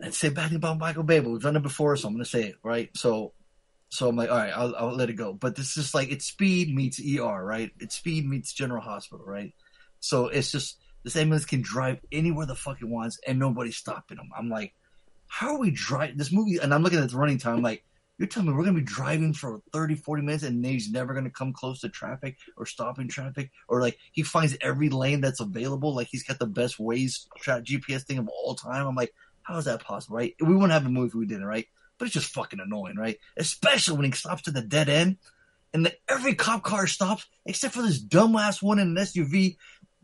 and say bad thing about Michael Bay, but we've done it before, so I'm gonna say it right. So so I'm like, all right, I'll, I'll let it go. But this is like it's Speed meets ER, right? It's Speed meets General Hospital, right? So it's just this ambulance can drive anywhere the fuck it wants, and nobody's stopping them. I'm like, how are we driving this movie? And I'm looking at the running time, like. You're telling me we're going to be driving for 30, 40 minutes and he's never going to come close to traffic or stopping traffic? Or like he finds every lane that's available. Like he's got the best tra- GPS thing of all time. I'm like, how is that possible, right? We wouldn't have a movie if we didn't, right? But it's just fucking annoying, right? Especially when he stops to the dead end and the, every cop car stops except for this dumbass one in an SUV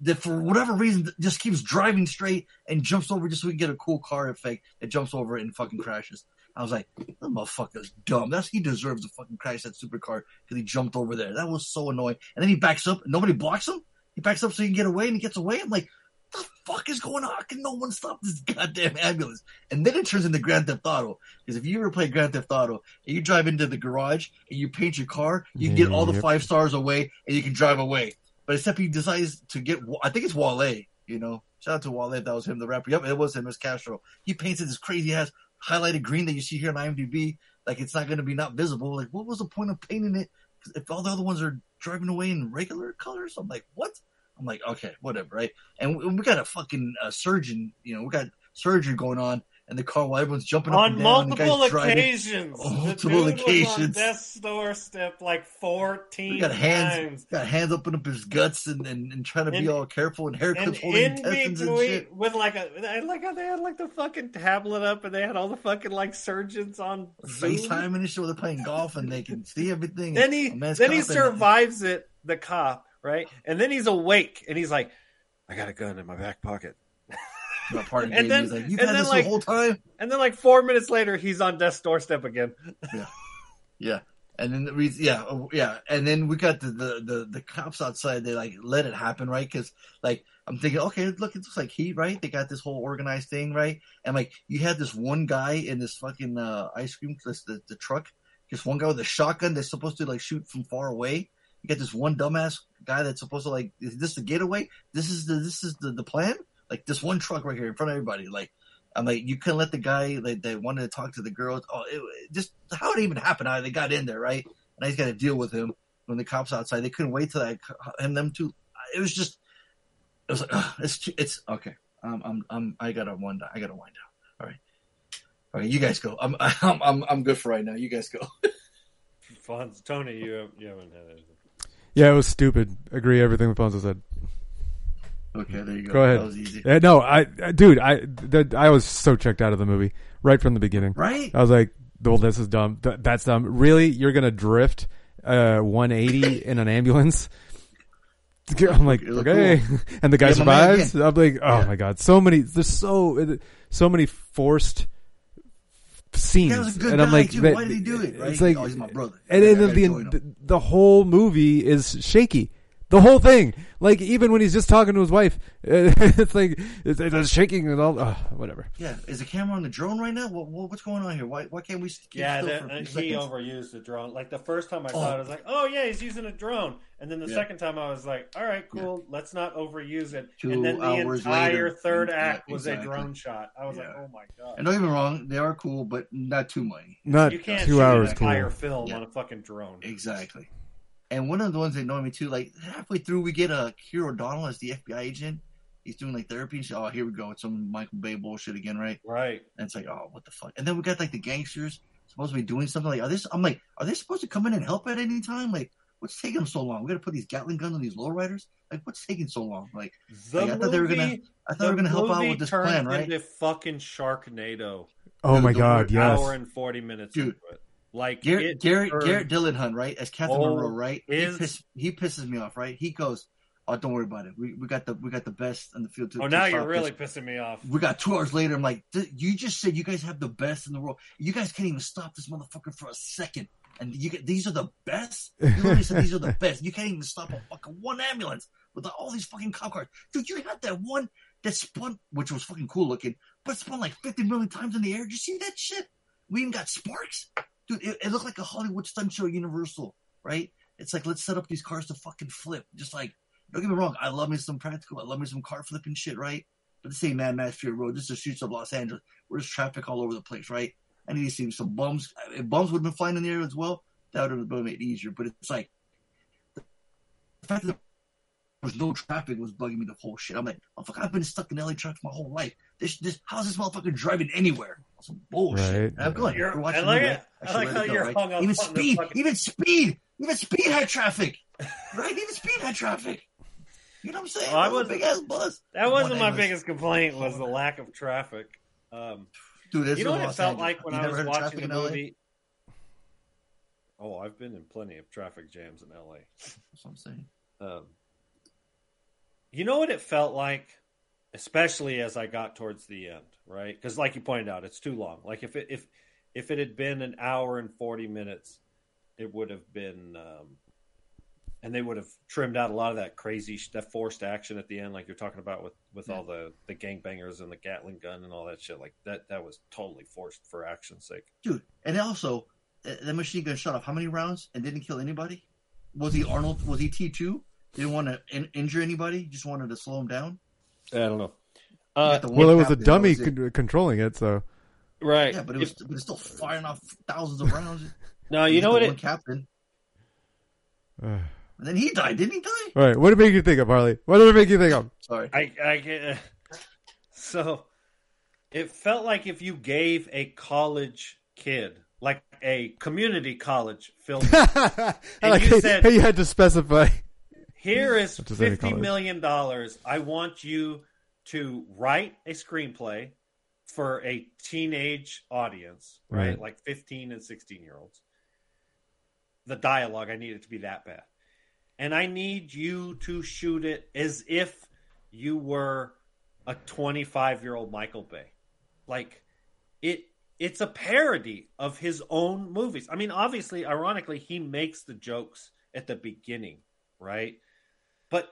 that for whatever reason just keeps driving straight and jumps over just so we can get a cool car effect that jumps over it and fucking crashes. I was like, that motherfucker's dumb. That's he deserves to fucking crash that supercar because he jumped over there. That was so annoying. And then he backs up and nobody blocks him. He backs up so he can get away and he gets away. I'm like, the fuck is going on? How can no one stop this goddamn ambulance? And then it turns into Grand Theft Auto. Because if you ever play Grand Theft Auto and you drive into the garage and you paint your car, you get all the Yep. five stars away and you can drive away. But except he decides to get, I think it's Wale, you know. Shout out to Wale if that was him, the rapper. Yep, it was him, it was Castro. He painted this crazy ass highlighted green that you see here on IMDb. Like it's not going to be not visible. Like what was the point of painting it if all the other ones are driving away in regular colors? I'm like, what? I'm like, okay, whatever, right? And we, we got a fucking uh, surgeon, you know, we got surgery going on in the car while everyone's jumping up On and down. the guy's multiple occasions. Multiple dude Was on occasions. death's doorstep like 14 We got hands, times. got hands up in up his guts and, and, and trying to And- be all careful and haircuts And holding in intestines and between, shit. with like a, I like how they had like the fucking tablet up, and they had all the fucking like surgeons on. FaceTime and shit where they're playing golf and they can see everything. Then he, then he cop and- survives it, the cop, right? And then he's awake, and he's like, "I got a gun in my back pocket." My partner And then- he's like, "You've and had then, this like- the whole time." And then like four minutes later, he's on death's doorstep again. Yeah. Yeah. And then the reason, yeah, oh, yeah, and then we got the, the the the cops outside. They like let it happen, right? Because like I'm thinking, okay, look, it's like heat, right? They got this whole organized thing, right? And like you had this one guy in this fucking uh, ice cream, this, the the truck, just one guy with a shotgun that's supposed to like shoot from far away. You got this one dumbass guy that's supposed to like, is this the getaway? This is the this is the the plan? Like this one truck right here in front of everybody, like. I'm like, you couldn't let the guy like, that wanted to talk to the girls. Oh, it, just how it even happened? How they got in there, right? And I just got to deal with him when the cops outside. They couldn't wait till I and them two. It was just, it was like, ugh, it's it's okay. I'm I'm I'm I gotta wind. I gotta wind down. All right, all right. You guys go. I'm I'm I'm I'm good for right now. You guys go. Tony, you you haven't had anything. Yeah, it was stupid. Agree everything Ponzo said. Okay, there you go. Go ahead. That was easy. Yeah, no, I, I- dude, I, the, I was so checked out of the movie right from the beginning. Right? I was like, well, this is dumb. Th- that's dumb. Really? You're gonna drift, uh, 180 in an ambulance? I'm like, okay. And the guy Yeah, man, survives. I'm like, oh my god, so many, there's so, so many forced scenes. That was a good and I'm like, that- Why did he do it, right? It's like, Oh, he's my brother. And then the, the, the whole movie is shaky. The whole thing, like even when he's just talking to his wife, it's like it's, it's shaking and all. Uh, whatever. Yeah, is the camera on the drone right now? What, what what's going on here? Why why can't we keep Yeah, still that, for a uh, few he seconds? overused the drone. Like the first time I Oh. saw it, I was like, "Oh yeah, he's using a drone." And then the Yeah. second time, I was like, "All right, cool. Let's not overuse it." Two and then the hours entire later. third Yeah, act was exactly. a drone shot. I was like, "Oh my god!" And don't get me wrong, they are cool, but not too many. Not you can't two shoot hours. an Cool. entire film Yeah. on a fucking drone. Exactly. And one of the ones that annoy me too, like halfway through, we get a uh, Keir O'Donnell as the FBI agent. He's doing like therapy. And shit. oh, here we go. It's some Michael Bay bullshit again, right? Right. And it's like, oh, what the fuck? And then we got like the gangsters supposed to be doing something. Like, are this? I'm like, are they supposed to come in and help at any time? Like, what's taking them so long? We got to put these Gatling guns on these lowriders. Like, what's taking so long? Like, The Like, I thought they were gonna- I thought they were gonna help out with this plan, right? Into fucking Sharknado. Oh Dude, my the god, word yes. Hour and forty minutes Dude. Into it. Like Garrett, it Garrett, turned- Garrett Dillahunt, right? As Captain Oh, Monroe, right? is- He, piss, he pisses me off, right? He goes, "Oh, don't worry about it. We, we got the we got the best in the field." To, Oh, to now you're really this." pissing me off. We got two hours later. I'm like, "Th- you just said you guys have the best in the world. You guys can't even stop this motherfucker for a second. And you get these are the best. You literally said these are the best. You can't even stop a fucking one ambulance with all these fucking cop cars, dude. You had that one that spun, which was fucking cool looking, but spun like 50 million times in the air. Did you see that shit? We even got sparks, dude. It, it looked like a Hollywood stunt show, Universal, right? It's like let's set up these cars to fucking flip, just like don't get me wrong, I love me some practical. I love me some car flipping shit, right? But this ain't Mad Max Fury Road. This is the streets of Los Angeles. Where there's traffic all over the place, right? I need to see some bums. If bums would have been flying in the air as well, that would have made it easier. But it's like the fact that there was no traffic was bugging me the whole shit. I'm like, oh fuck, I've been stuck in LA traffic my whole life. This, this, how's this motherfucker driving anywhere? Some bullshit. Right. And I'm going. You're- You're watching I like it. I should like let how go, you're right? hung up Even speed, fucking- even speed, even speed had traffic, right? Even speed had traffic. You know what I'm saying? Well, I That was was- a big ass buzz. That wasn't my ambulance. biggest complaint. Was the lack of traffic. Um, Dude, this you know is what it felt Angeles. like when You I was watching the movie? Oh, I've been in plenty of traffic jams in LA. That's what I'm saying. Um, you know what it felt like, especially as I got towards the end, right? Because, like you pointed out, it's too long. Like if it if if it had been an hour and forty minutes, it would have been, um, and they would have trimmed out a lot of that crazy, that forced action at the end, like you're talking about with with all the the gangbangers and the Gatling gun and all that shit. Like that that was totally forced for action's sake. Dude, and also, uh, that machine gun shot off how many rounds and didn't kill anybody? Was he Arnold? Was he T2? Didn't want to in- injure anybody, just wanted to slow him down? I don't know. Uh, Well, it was a dummy was it. con- controlling it, so right. Yeah, but it was, but it's still firing off thousands of rounds. no, you know what? One It, captain. uh, And then he died. Didn't he die? all right. What did it make you think of, Harley? What did it make you think of? Sorry. I, I get- so it felt like if you gave a college kid, like a community college film, I like you how- said- how you had to specify. Here is Which is any fifty million dollars. I want you to write a screenplay for a teenage audience, right? Right. Like fifteen and sixteen year olds. The dialogue, I need it to be that bad, and I need you to shoot it as if you were a 25 year old Michael Bay. Like it it's a parody of his own movies. I mean, obviously, ironically, he makes the jokes at the beginning, right? But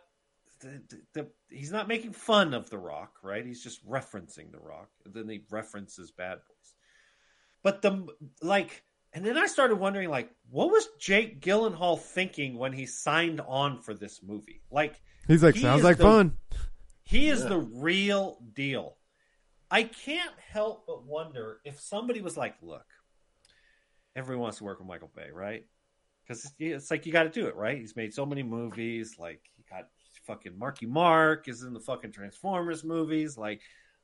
the, the, the, he's not making fun of The Rock, right? He's just referencing The Rock. And then he references Bad Boys. But the like, and then I started wondering, like, what was Jake Gyllenhaal thinking when he signed on for this movie? Like, He's like, he sounds like the- fun. he is the real deal. I can't help but wonder if somebody was like, look, everyone wants to work with Michael Bay, right? Because it's like you got to do it, right? He's made so many movies. Like he got fucking Marky Mark is in the fucking Transformers movies. Like,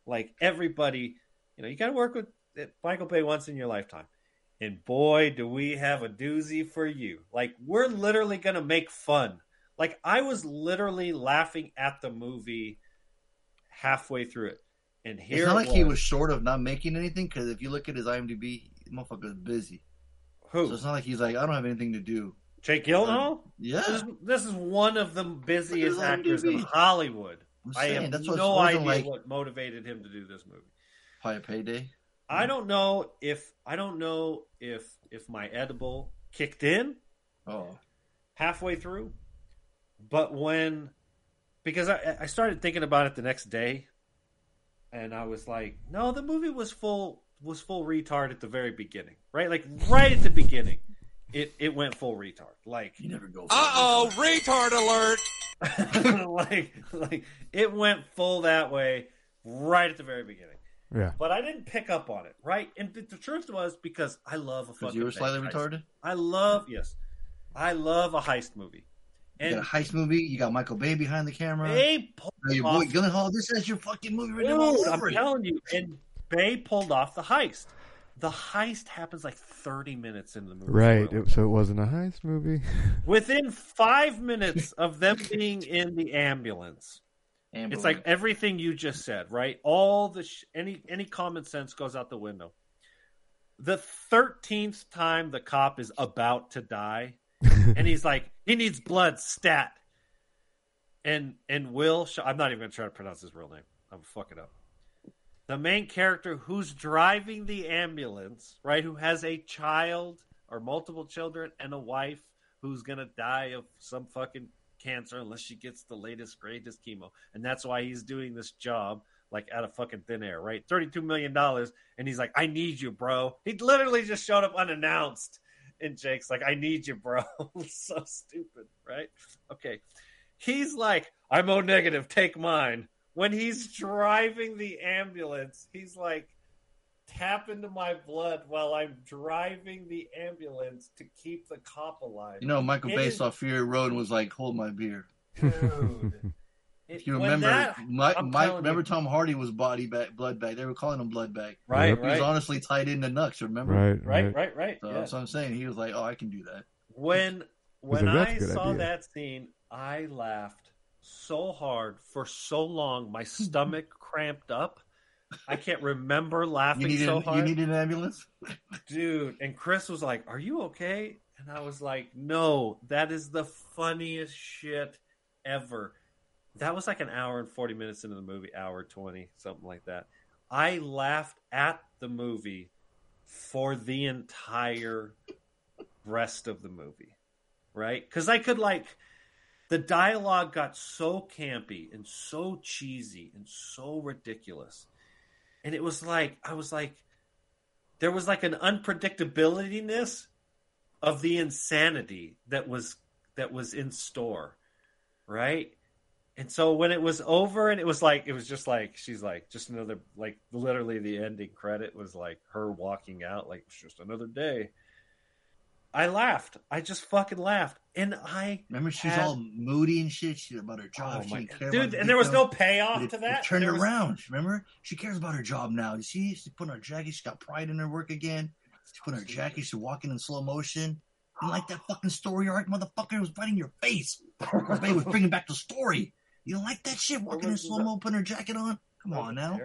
like everybody, you know, you got to work with eh, Michael Bay once in your lifetime. And boy, do we have a doozy for you! Like we're literally gonna make fun. Like I was literally laughing at the movie halfway through it, and here It's not it like he was short of not making anything because if you look at his IMDb, the motherfucker's busy. Who? So it's not like he's like, I don't have anything to do. Jake Gyllenhaal. Um, yeah, This is, this is one of the busiest Look at his actors in Hollywood. I'm I have that's no it idea like what motivated him to do this movie. probably a payday. I don't know if I don't know if if my edible kicked in Oh, halfway through, but when because I, I started thinking about it the next day, and I was like, no, the movie was full was full retard at the very beginning, right? Like right at the beginning, it it went full retard. Like you never go. Uh oh, retard alert! like like it went full that way right at the very beginning. Yeah. But I didn't pick up on it, right? And the, the truth was because I love a Because fucking you were slightly heist. retarded. I love yes, I love a heist movie. You And got a heist movie. You got Michael Bay behind the camera. they pulled Now your off, boy Gyllenhaal. This is your fucking movie right now. dude, I'm telling you, and Bay pulled off the heist. The heist happens like 30 minutes into the movie. Right. It, so it wasn't a heist movie. Within five minutes of them being in the ambulance, It's like everything you just said, right? All the sh- any any common sense goes out the window. The thirteenth time the cop is about to die, and he's like, he needs blood, stat. And and Will, Sh- I'm not even gonna try to pronounce his real name. I'm gonna fuck it up. The main character who's driving the ambulance, right? Who has a child or multiple children and a wife who's gonna die of some fucking cancer unless she gets the latest greatest chemo. And that's why he's doing this job like out of fucking thin air right? 32 million dollars and he's like i need you bro. He literally just showed up unannounced. And jake's like i need you bro. So stupid right? Okay. He's like i'm o negative. Take mine when he's driving the ambulance he's like tap into my blood while i'm driving the ambulance to keep the cop alive You know, Michael It Bay is- saw Fury Road and was like, "Hold my beer." Dude. If you When remember, that- Mike, I'm Mike remember you. Tom Hardy was body bag, blood bag. They were calling him blood bag. right, He was honestly tied into Nux. Remember? right. right, right, right. So yeah. that's what I'm saying. He was like, "Oh, I can do that." When when like, "That's I a good saw idea." that scene, I laughed so hard for so long, my stomach cramped up. I can't remember laughing needed, so you hard, needed an ambulance. dude. And Chris was like, "Are you okay?" And I was like, "No, that is the funniest shit ever." That was like an hour and forty minutes into the movie, hour twenty, something like that. I laughed at the movie for the entire rest of the movie, right? Because I could like the dialogue got so campy and so cheesy and so ridiculous, and it was like I was like, there was like an unpredictabilityness of the insanity that was that was in store, right? And so when it was over and it was like it was just like she's like just another like literally the ending credit was like her walking out like it's just another day. I laughed. I just fucking laughed. And I Remember, she's had- all moody and shit. She about her job. Oh she didn't care dude, about and there was no payoff it, to it that. turned There was- around. Remember, she cares about her job now. You see, she's putting her jacket. She's got pride in her work again. She's putting her jacket. She's walking in slow motion. You like that fucking story arc, motherfucker? It was right in your face. Bay was bringing back the story. You don't like that shit? Walking in slow mo, putting her jacket on. Come on now.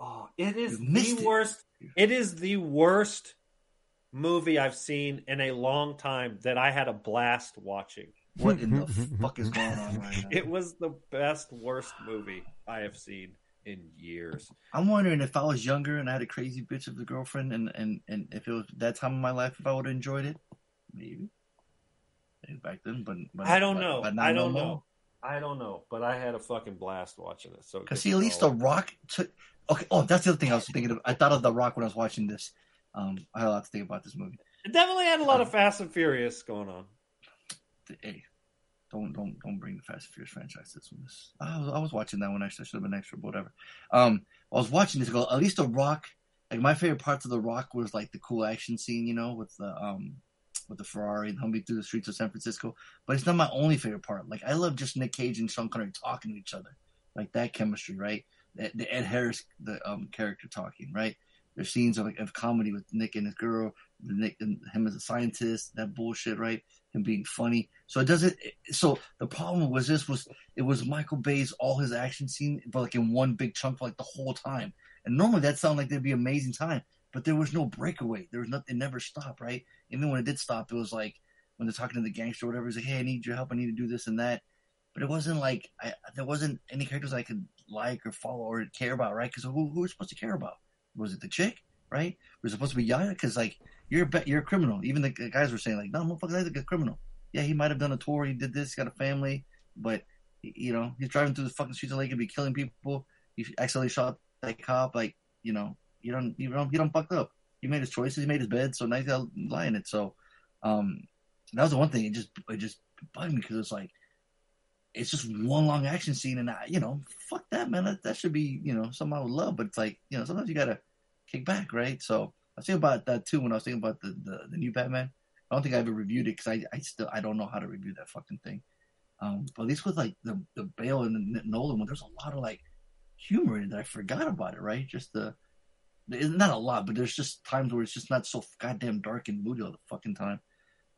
Oh, it is You missed the it. worst. It is the worst movie I've seen in a long time that I had a blast watching. What in the fuck is going on right now? It was the best worst movie I have seen in years. I'm wondering if I was younger and I had a crazy bitch of a girlfriend, and and and if it was that time of my life, if I would have enjoyed it, maybe. Maybe back then, but, but I don't but- know. but I don't more. know. I don't know, but I had a fucking blast watching it. So Cause see, at least The Rock took. Okay. Oh, that's the other thing I was thinking of. I thought of The Rock when I was watching this. Um, I had a lot to think about this movie. it definitely had a lot of Fast and Furious going on. Hey, don't don't don't bring the Fast and Furious franchise to this one. This, I was I was watching that one actually. I should have been extra, but whatever. Um, I was watching this. Go at least The Rock. Like my favorite parts of The Rock was like the cool action scene, you know, with the um with the Ferrari and humming through the streets of San Francisco. But it's not my only favorite part. Like I love just Nick Cage and Sean Connery talking to each other, like that chemistry, right? The, the Ed Harris the um character talking, right? There's scenes of like of comedy with Nick and his girl, Nick and him as a scientist, that bullshit, right? Him being funny. So it doesn't. So the problem was this was it was Michael Bay's all his action scene, but like in one big chunk like the whole time. And normally that sounded like there'd be amazing time, but there was no breakaway. There was nothing. It never stopped, right? Even when it did stop, it was like when they're talking to the gangster or whatever. He's like, "Hey, I need your help. I need to do this and that." But it wasn't like I, there wasn't any characters I could like or follow or care about, right? Because who, who was supposed to care about? Was it the chick, right? Was it supposed to be Yaya? Because like you're a you're a criminal. Even the guys were saying like, "No, motherfucker, that's a criminal." Yeah, he might have done a tour. He did this. He got a family, but you know he's driving through the fucking streets of Lake and be killing people. He accidentally shot that cop. Like you know, you don't you don't you don't fucked up. He made his choices. He made his bed. So now to lie in it. So um, that was the one thing. It just it just bugged me because it's like it's just one long action scene, and I, you know, fuck that, man. That, that should be, you know, something I would love. But it's like, you know, sometimes you gotta kick back, right? So I was thinking about that too when I was thinking about the the, the new Batman. I don't think I ever reviewed it because I, I still I don't know how to review that fucking thing. Um, but at least with like the the Bale and the Nolan one, there's a lot of like humor in it that I forgot about it, right? Just the not a lot, but there's just times where it's just not so goddamn dark and moody all the fucking time.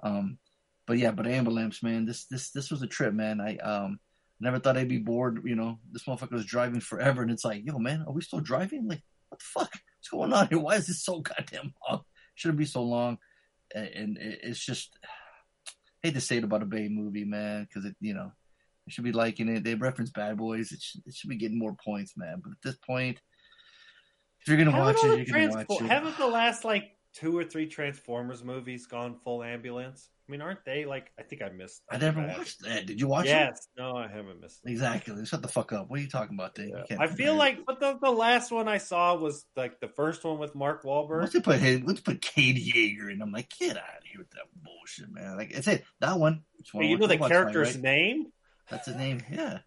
Um, but yeah, but Amber Lamps, man, this this this was a trip, man. I um never thought I'd be bored. You know, this motherfucker was driving forever, and it's like, yo, man, are we still driving? Like, what the fuck? What's going on here? Why is this so goddamn long? Shouldn't be so long. And, it's just I hate to say it about a Bay movie, man, because it, you know, I should be liking it. They reference Bad Boys. It should, it should be getting more points, man. But at this point, if you're gonna watch it, you're gonna watch it. Haven't the last like two or three Transformers movies gone full ambulance? I mean, aren't they like? I think I missed. I never that. watched that. Did you watch it? Yes, no, I haven't missed. it. Exactly. Shut the fuck up. What are you talking about, Dave? Can't I feel like, but the, the last one I saw was like the first one with Mark Wahlberg. Let's put let's put Cade Yeager in. I'm like, get out of here with that bullshit, man. Like I said, that one. it's one Hey, you know the character's right? name? That's his name. Yeah.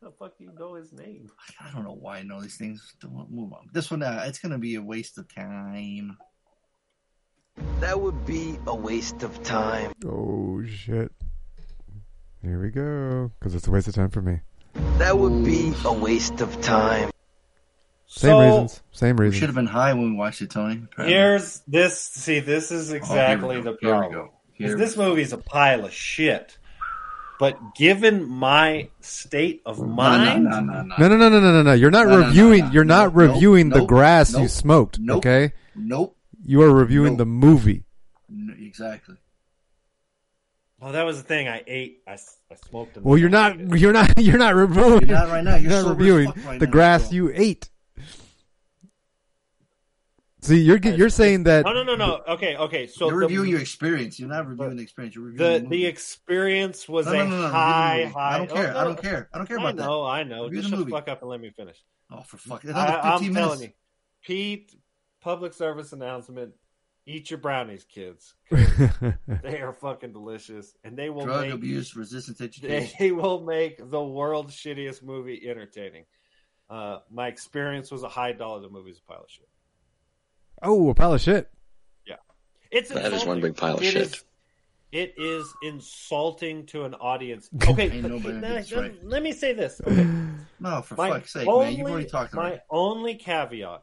How the fuck do you know his name? I don't know why I know these things. Don't move on. This one, uh, it's gonna be a waste of time. That would be a waste of time. Oh shit! Here we go. Because it's a waste of time for me. That would be a waste of time. Same So, reasons. Same We reasons. should have been high when we watched it, Tony. apparently. Here's this. See, this is Oh, exactly here we go. the Here we problem. go. 'Cause Here this we movie's a pile of shit. But given my state of mind, No, no, no, no, No, no, no, no, no, no, no. You're not No, no, no, reviewing. no. You're not Nope, reviewing the nope, grass you nope, smoked. nope. Okay. Nope. You are reviewing Nope. the movie. No, exactly. well, that was the thing. I ate. I, I smoked. Well, you're not. ate. You're not. You're not reviewing. You're not right now. You're not sober as reviewing right the now, grass so. you ate. See, you're you're saying that. No, no, no, no. Okay, okay. So You're the, reviewing your experience. You're not reviewing the experience. You're reviewing the the, the experience was No, no, a no, no, review high, high. I don't care. oh, I don't care. I don't care I about know, I know. Review Just the shut the fuck up and let me finish. Oh, for fuck! Another I, 15 I'm minutes. telling you, Pete. Public service announcement: Eat your brownies, kids. they are fucking delicious, and they will Drug make abuse, resistance education. they will make the world's shittiest movie entertaining. Uh, my experience was a high dollar. The movie's a pile of shit. oh, a pile of shit. Yeah, it's That is one big pile of It shit. is- it is insulting to an audience. Okay, Ain't but- nobody now, let, right. let me say this. Okay. No, for My fuck's sake, only, man! You've already talked about my it. only caveat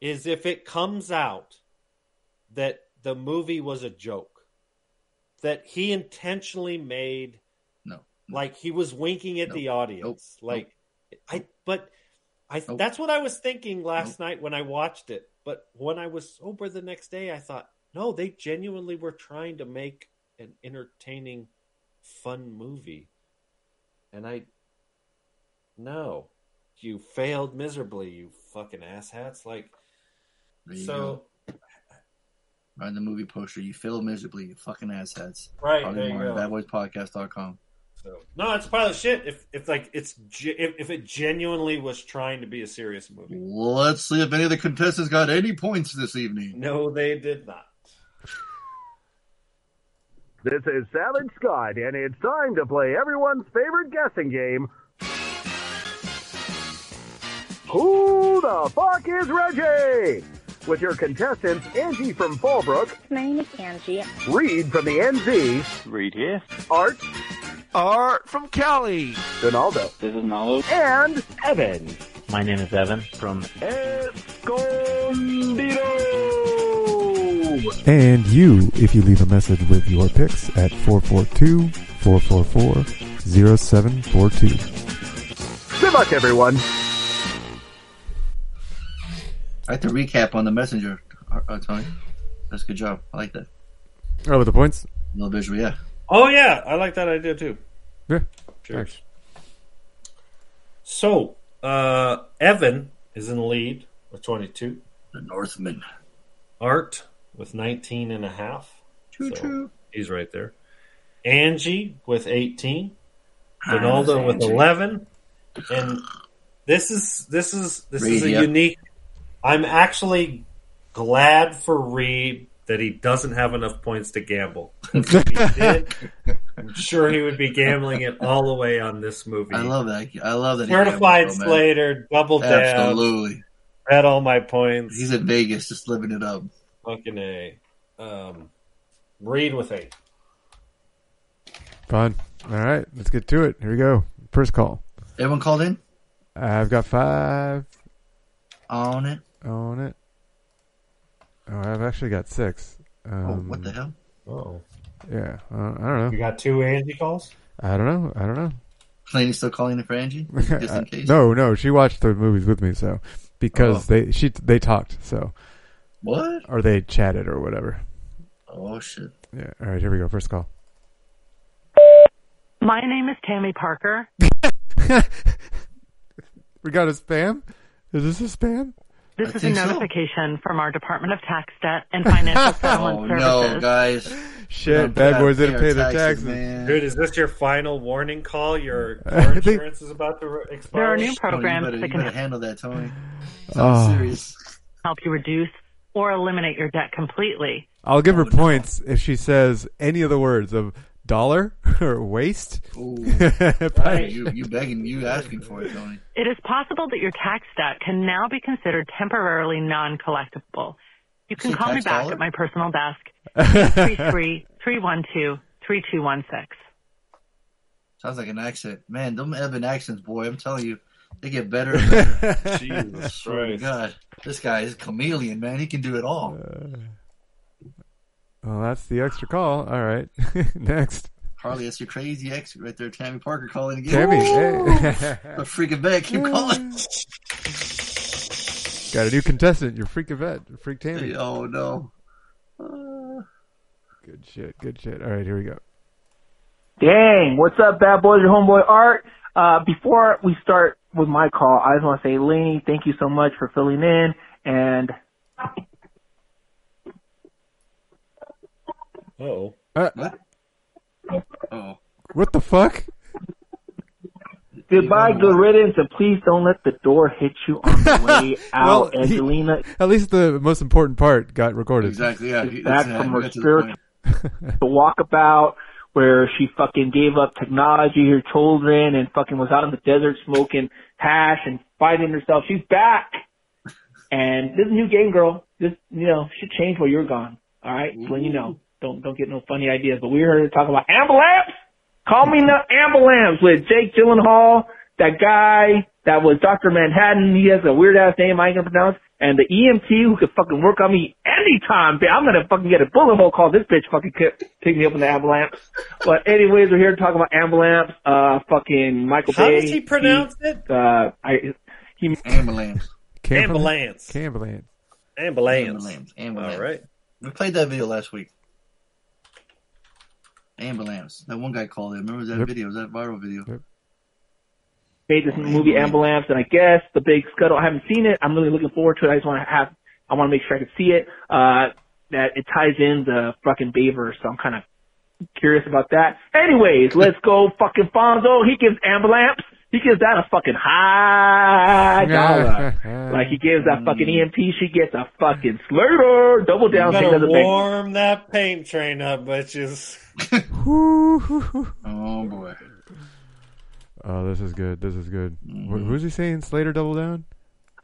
is if it comes out that the movie was a joke, that he intentionally made, No, like he was winking at Nope. the audience, Nope. like I. But I Nope. that's what I was thinking last night when I watched it. But when I was sober the next day, I thought, no, they genuinely were trying to make an entertaining fun movie. And I, no, you failed miserably, you fucking asshats. Like, so go. Right in the movie poster, you fail miserably, you fucking asshats. Right, Probably there you go. badboyspodcast.com. So no, it's a pile of shit. If if like it's if, if it genuinely was trying to be a serious movie, Let's see if any of the contestants got any points this evening. no, they did not. This is Savage Scott, and it's time to play everyone's favorite guessing game. Who the fuck is Reggie? With your contestants Angie from Fallbrook, My name is Angie. Reed from the NZ, Reed here. Art, Art from Cali. Donaldo, This is Nalo. and Evan. My name is Evan from Escondido! And you, if you leave a message with your picks at 442-444-0742. Good luck, everyone. I like the recap on the messenger, uh, uh, Tony. That's a good job. I like that. Oh, with the points? A little visual, yeah. Oh yeah, I like that idea too. Yeah. Cheers. Thanks. So, uh, Evan is in the lead with 22. The Northman. Art with 19 and a half. Choo So, choo. He's right there. Angie with 18. Ah, Donaldo with 11. And this is this is this is a yep. unique I'm actually glad for Reed that he doesn't have enough points to gamble. If he did, I'm sure he would be gambling it all the way on this movie. I love that. I love that. Certified gambles, though, man. Slater, double down, Absolutely. bet all my points. He's in Vegas just living it up. Fucking A. Um, Reed with eight. Fun. All right, let's get to it. Here we go. First call. Everyone called in I've got five on it. On it. Oh, I've actually got six. Um, oh, what the hell? Oh. Yeah, uh, I don't know. You got two Angie calls? I don't know. I don't know. Claney's still calling in for Angie, just in case. no, no, she watched the movies with me, so because Oh. they she they talked, so What? or they chatted or whatever. Oh shit. Yeah. All right, here we go. First call. My name is Tammy Parker. We got a spam. Is this a spam? This I is a think so. notification from our Department of Tax Debt and Financial Settlement Oh Services. no, guys. Shit, We bad boys didn't pay their taxes. man. Dude, is this your final warning call? Your car think- insurance is about to expire? There are new Tony, oh, you programs better, that you can handle that, Tony. Oh. Serious. help you reduce or eliminate your debt completely. I'll give her Oh, no. points if she says any of the words of dollar or waste. Ooh. Bye. you, you begging, you asking for it, Tony. It is possible that your tax debt can now be considered temporarily non-collectible. You can Say call me back dollar? at my personal desk, 333-312-3216. Sounds like an accent. Man, them Evan accents, boy, I'm telling you, they get better and better. Jesus oh Swear to Christ. God. This guy is a chameleon, man. He can do it all. Uh, Well, that's the extra call. All right. Next. Harley, that's your crazy ex right there, Tammy Parker calling again. Tammy. Woo! Hey. A freaking back. Keep calling. Got a new contestant. You're freak vet. Freak Tammy. Oh, no. Uh, Good shit. Good shit. All right, here we go. Dang, what's up, bad boys? Your homeboy Art. Uh, before we start with my call, I just want to say, Lainey, thank you so much for filling in, and Uh-oh. Uh, what? Oh. what the fuck? goodbye, good riddance, and please don't let the door hit you on the way out, Well, he- Angelina. At least the most important part got recorded. Exactly, yeah. is It's, back uh, from her the spiritual the walkabout where she fucking gave up technology, her children, and fucking was out in the desert smoking hash and fighting herself. She's back. And this is a new game, girl. This, you know, should change while you're gone. All right, so when you know, don't don't get no funny ideas. But we're here to talk about ambulance. Call me the ambulance with Jake Gyllenhaal, that guy that was Doctor Manhattan. He has a weird ass name I ain't gonna pronounce. And the EMT who could fucking work on me anytime. I'm gonna fucking get a bullet hole call. This bitch fucking could pick me up in the ambulance. But anyways, we're here to talk about ambulance. Uh, fucking Michael How Bay. does he pronounce it? Uh, I he Ambulance. Ambulance. Ambulance. Ambulance. Ambulance. Ambulance. All right. We played that video last week. Ambulance. That one guy called it. Remember that Yep. video? Was that viral video? made this movie Ambulance, and I guess the big scuttle. I haven't seen it. I'm really looking forward to it. I just want to have. I want to make sure I can see it. Uh, that it ties in the fucking Beaver, so I'm kind of curious about that. Anyways, let's go, fucking Fonzo. He gives Ambulance. He gives that a fucking high dollar. like he gives that fucking EMT, she gets a fucking Slater. Double down, You take better another bank. warm that paint train up, bitches. Oh boy. Oh, this is good. This is good. Wh- Who's he saying? Slater double down?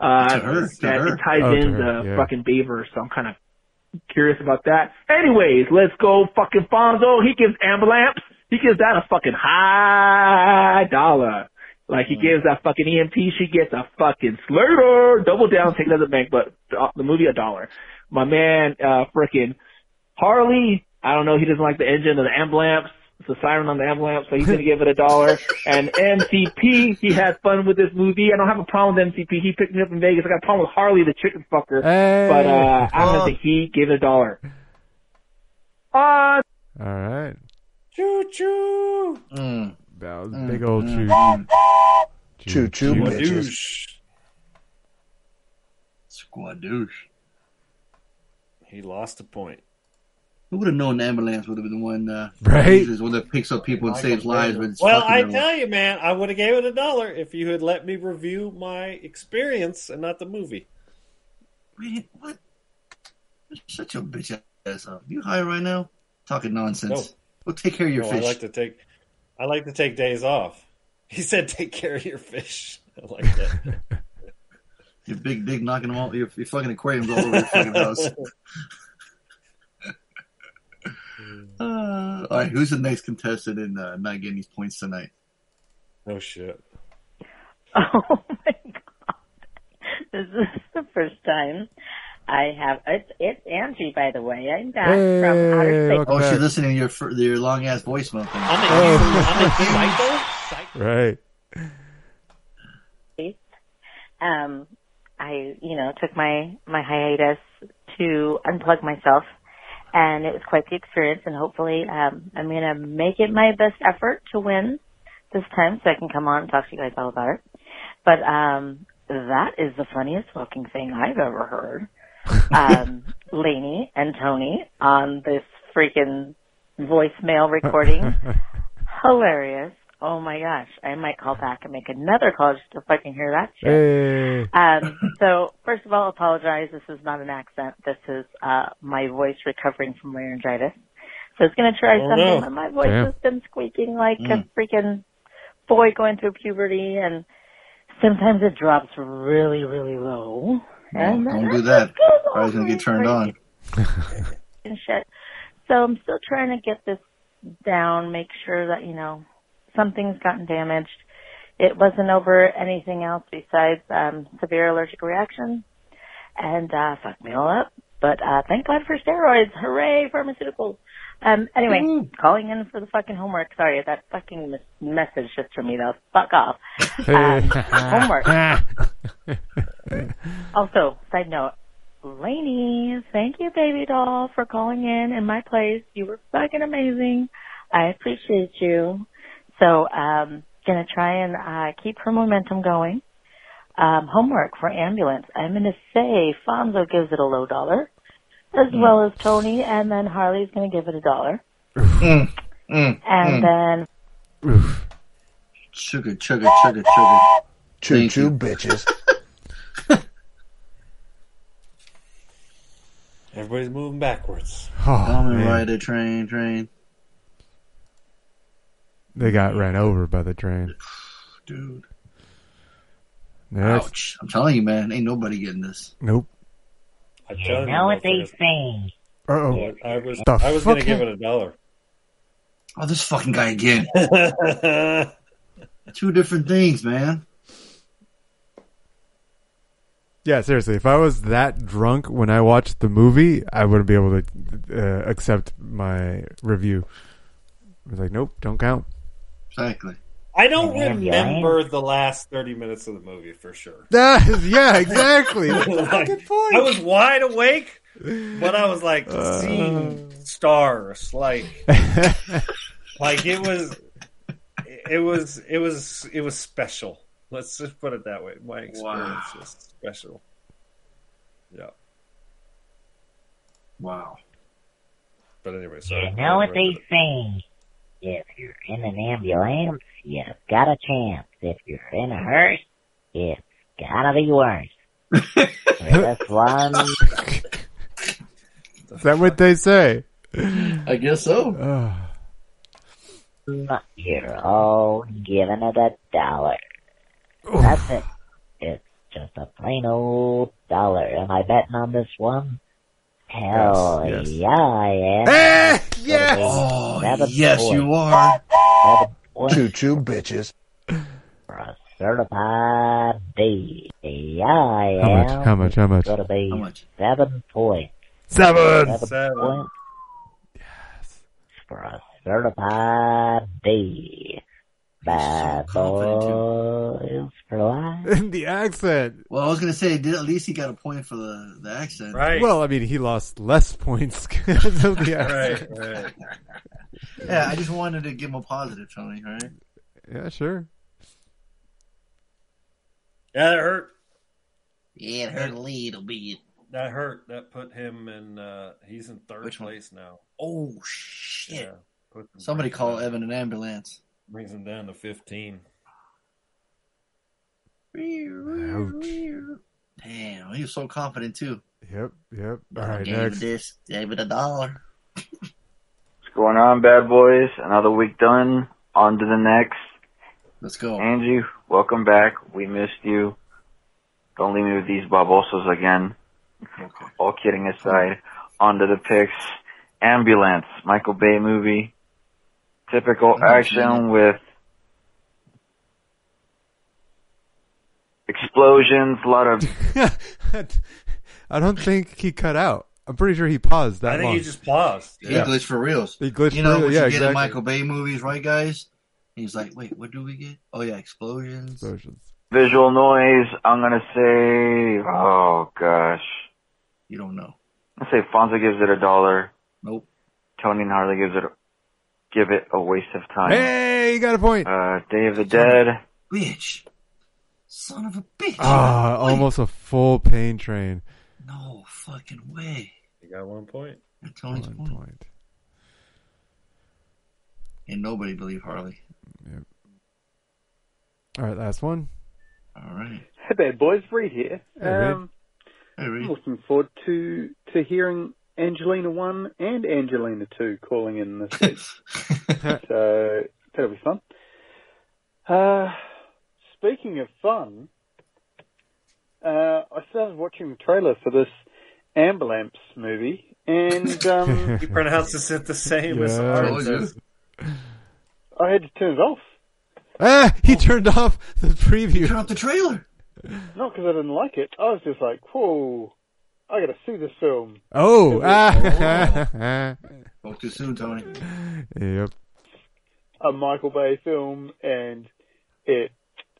Uh, To her, to that her. it ties Oh, in the yeah. fucking Beaver, so I'm kind of curious about that. Anyways, let's go, fucking Fonzo. He gives Ambulance. He gives that a fucking high dollar. Like he gives that fucking EMP, she gets a fucking Slater. Double down, take another bank, but the movie a dollar. My man, uh, frickin' Harley. I don't know. He doesn't like the engine of the ambulance. It's a siren on the ambulance, so he's gonna give it a dollar. And MCP, he had fun with this movie. I don't have a problem with MCP. He picked me up in Vegas. I got a problem with Harley, the chicken fucker. Hey. But uh, I'm gonna say he gave it a dollar. Uh, All right. Choo choo. Mm. That was Mm, big old choo. Choo choo, choo. bitches. Douche. Squadouche. He lost a point. Who would have known the ambulance would have been the one, uh, Right? the one that picks up people and saves lives. But Well, I everyone. tell you, man, I would have gave it a dollar if you had let me review my experience and not the movie. Man, what? Shut your bitch ass up. You high right now? Talking nonsense. No. Go take care of your No, fish. I like to take, I like to take days off. He said, "Take care of your fish." I like that. Your big dick knocking them all. Your, your fucking aquariums all over your fucking house. Uh, all right, who's the next contestant in uh, not getting these points tonight? no shit. Oh my god. This is the first time I have it's it's Angie by the way. I'm back from outer space. Oh, she's listening to your fir- your long ass voicemail thing. Right. Um I, you know, took my my hiatus to unplug myself and it was quite the experience and hopefully um I'm going to make it my best effort to win this time so I can come on and talk to you guys all about it. But um that is the funniest fucking thing I've ever heard. Um Lainey and Tony on this freaking voicemail recording. Hilarious. Oh my gosh. I might call back and make another call just to fucking hear that shit. Hey. Um, so first of all, apologize. This is not an accent. This is uh, my voice recovering from laryngitis. So I was going to try Oh, something, no. but my voice Damn. has been squeaking like Mm. a freaking boy going through puberty, and sometimes it drops really, really low. And then Don't do that. goes Or gonna get turned on. and shit. So I'm still trying to get this down, make sure that, you know, something's gotten damaged. It wasn't over anything else besides um severe allergic reaction and uh fucked me all up. But uh thank God for steroids. Hooray, pharmaceuticals. Um anyway, calling in for the fucking homework. Sorry, that fucking mes- message just from me though. Fuck off. Um, homework. Also, side note, Lainey, thank you, baby doll, for calling in in my place. You were fucking amazing. I appreciate you. So, um, gonna try and uh, keep her momentum going. Um, homework for ambulance. I'm gonna say Fonzo gives it a low dollar, as well as Tony, and then Harley's gonna give it a dollar, Mm, mm, and mm. then Sugar, sugar, sugar, sugar. Choo choo, bitches. Everybody's moving backwards. Oh, Come and man. ride a train, train. They got ran over by the train. Dude. Next. Ouch. I'm telling you, man, ain't nobody getting this. Nope. I You know what they say. Uh-oh. I was The I was gonna give it a dollar. Oh, this fucking guy again. Two different things, man. Yeah, seriously. If I was that drunk when I watched the movie, I wouldn't be able to uh, accept my review. I was like, nope, don't count. Exactly. I don't Yeah, remember the last thirty minutes of the movie for sure. That is, yeah, exactly. Like, good point. I was wide awake, but I was like uh. seeing stars, like like it was, it was, it was, it was special. Let's just put it that way. My experience Wow. was special. Yeah. Wow. But anyway, so You know what they say. If you're in an ambulance, you've got a chance. If you're in a hearse, it's gotta be worse. For this one, Is that what they say? I guess so. you're all giving it a dollar. That's it. It's just a plain old dollar. Am I betting on this one? Hell Yes, yes. yeah, I am. Eh, yes! Oh, yes, you are. Seven points Choo choo, bitches. for a certified D. Yeah, I How am. much? How much? How much? Gonna be How much? seven points. Seven. Seven. points. Yes. For a certified D. Bad boys for life. the accent. Well, I was gonna say, did, at least he got a point for the, the accent. Right. Well, I mean, he lost less points because of the accent. right, right. Yeah, I just wanted to give him a positive, Tony. Right? Yeah, sure. Yeah, that hurt. Yeah, it hurt a little bit. That hurt. That put him in. uh He's in third Which one? place now. Oh shit! Yeah. Somebody call him- Evan an ambulance. Brings him down to fifteen. Damn, he was so confident too. Yep, yep. All right, gave next. it this, gave it a dollar. What's going on, bad boys? Another week done. On to the next. Let's go. Angie, welcome back. We missed you. Don't leave me with these babosos again. Okay. All kidding aside, on to the picks. Ambulance, Michael Bay movie. Typical I haven't seen action with explosions, a lot of I don't think he cut out. I'm pretty sure he paused that I think long. he just paused. He Yeah. glitched for reals. He glitched You know for what real, you yeah, get in. Michael Bay movies, right, guys? He's like, wait, what do we get? Oh yeah, explosions. Explosions. visual noise. I'm gonna say, oh gosh. You don't know. I say Fonzo gives it a dollar. Nope. Tony and Harley gives it, a, give it a waste of time. Hey, you got a point. Uh, Day of the Dead. Bitch. Son of a bitch. Ah, Wait. almost a full pain train. No fucking way. You got one point. That's Tony's One point. point. And nobody believed Harley. Yep. All right, last one. All right. Hey, bad boys, Reed here. Hey, Reed. um, Hey, I'm looking forward to to hearing Angelina one and Angelina two calling in this week. so that'll be fun. Uh, speaking of fun, uh, I started watching the trailer for this Ambulance movie, and um, He pronounces it the same as Yeah. ours. Told I had to turn it off. Ah, he turned off the preview. Turn off the trailer. Not because I didn't like it. I was just like, whoa, I got to see this film. Oh, ah. Spoke too soon, Tony. yep. a Michael Bay film, and it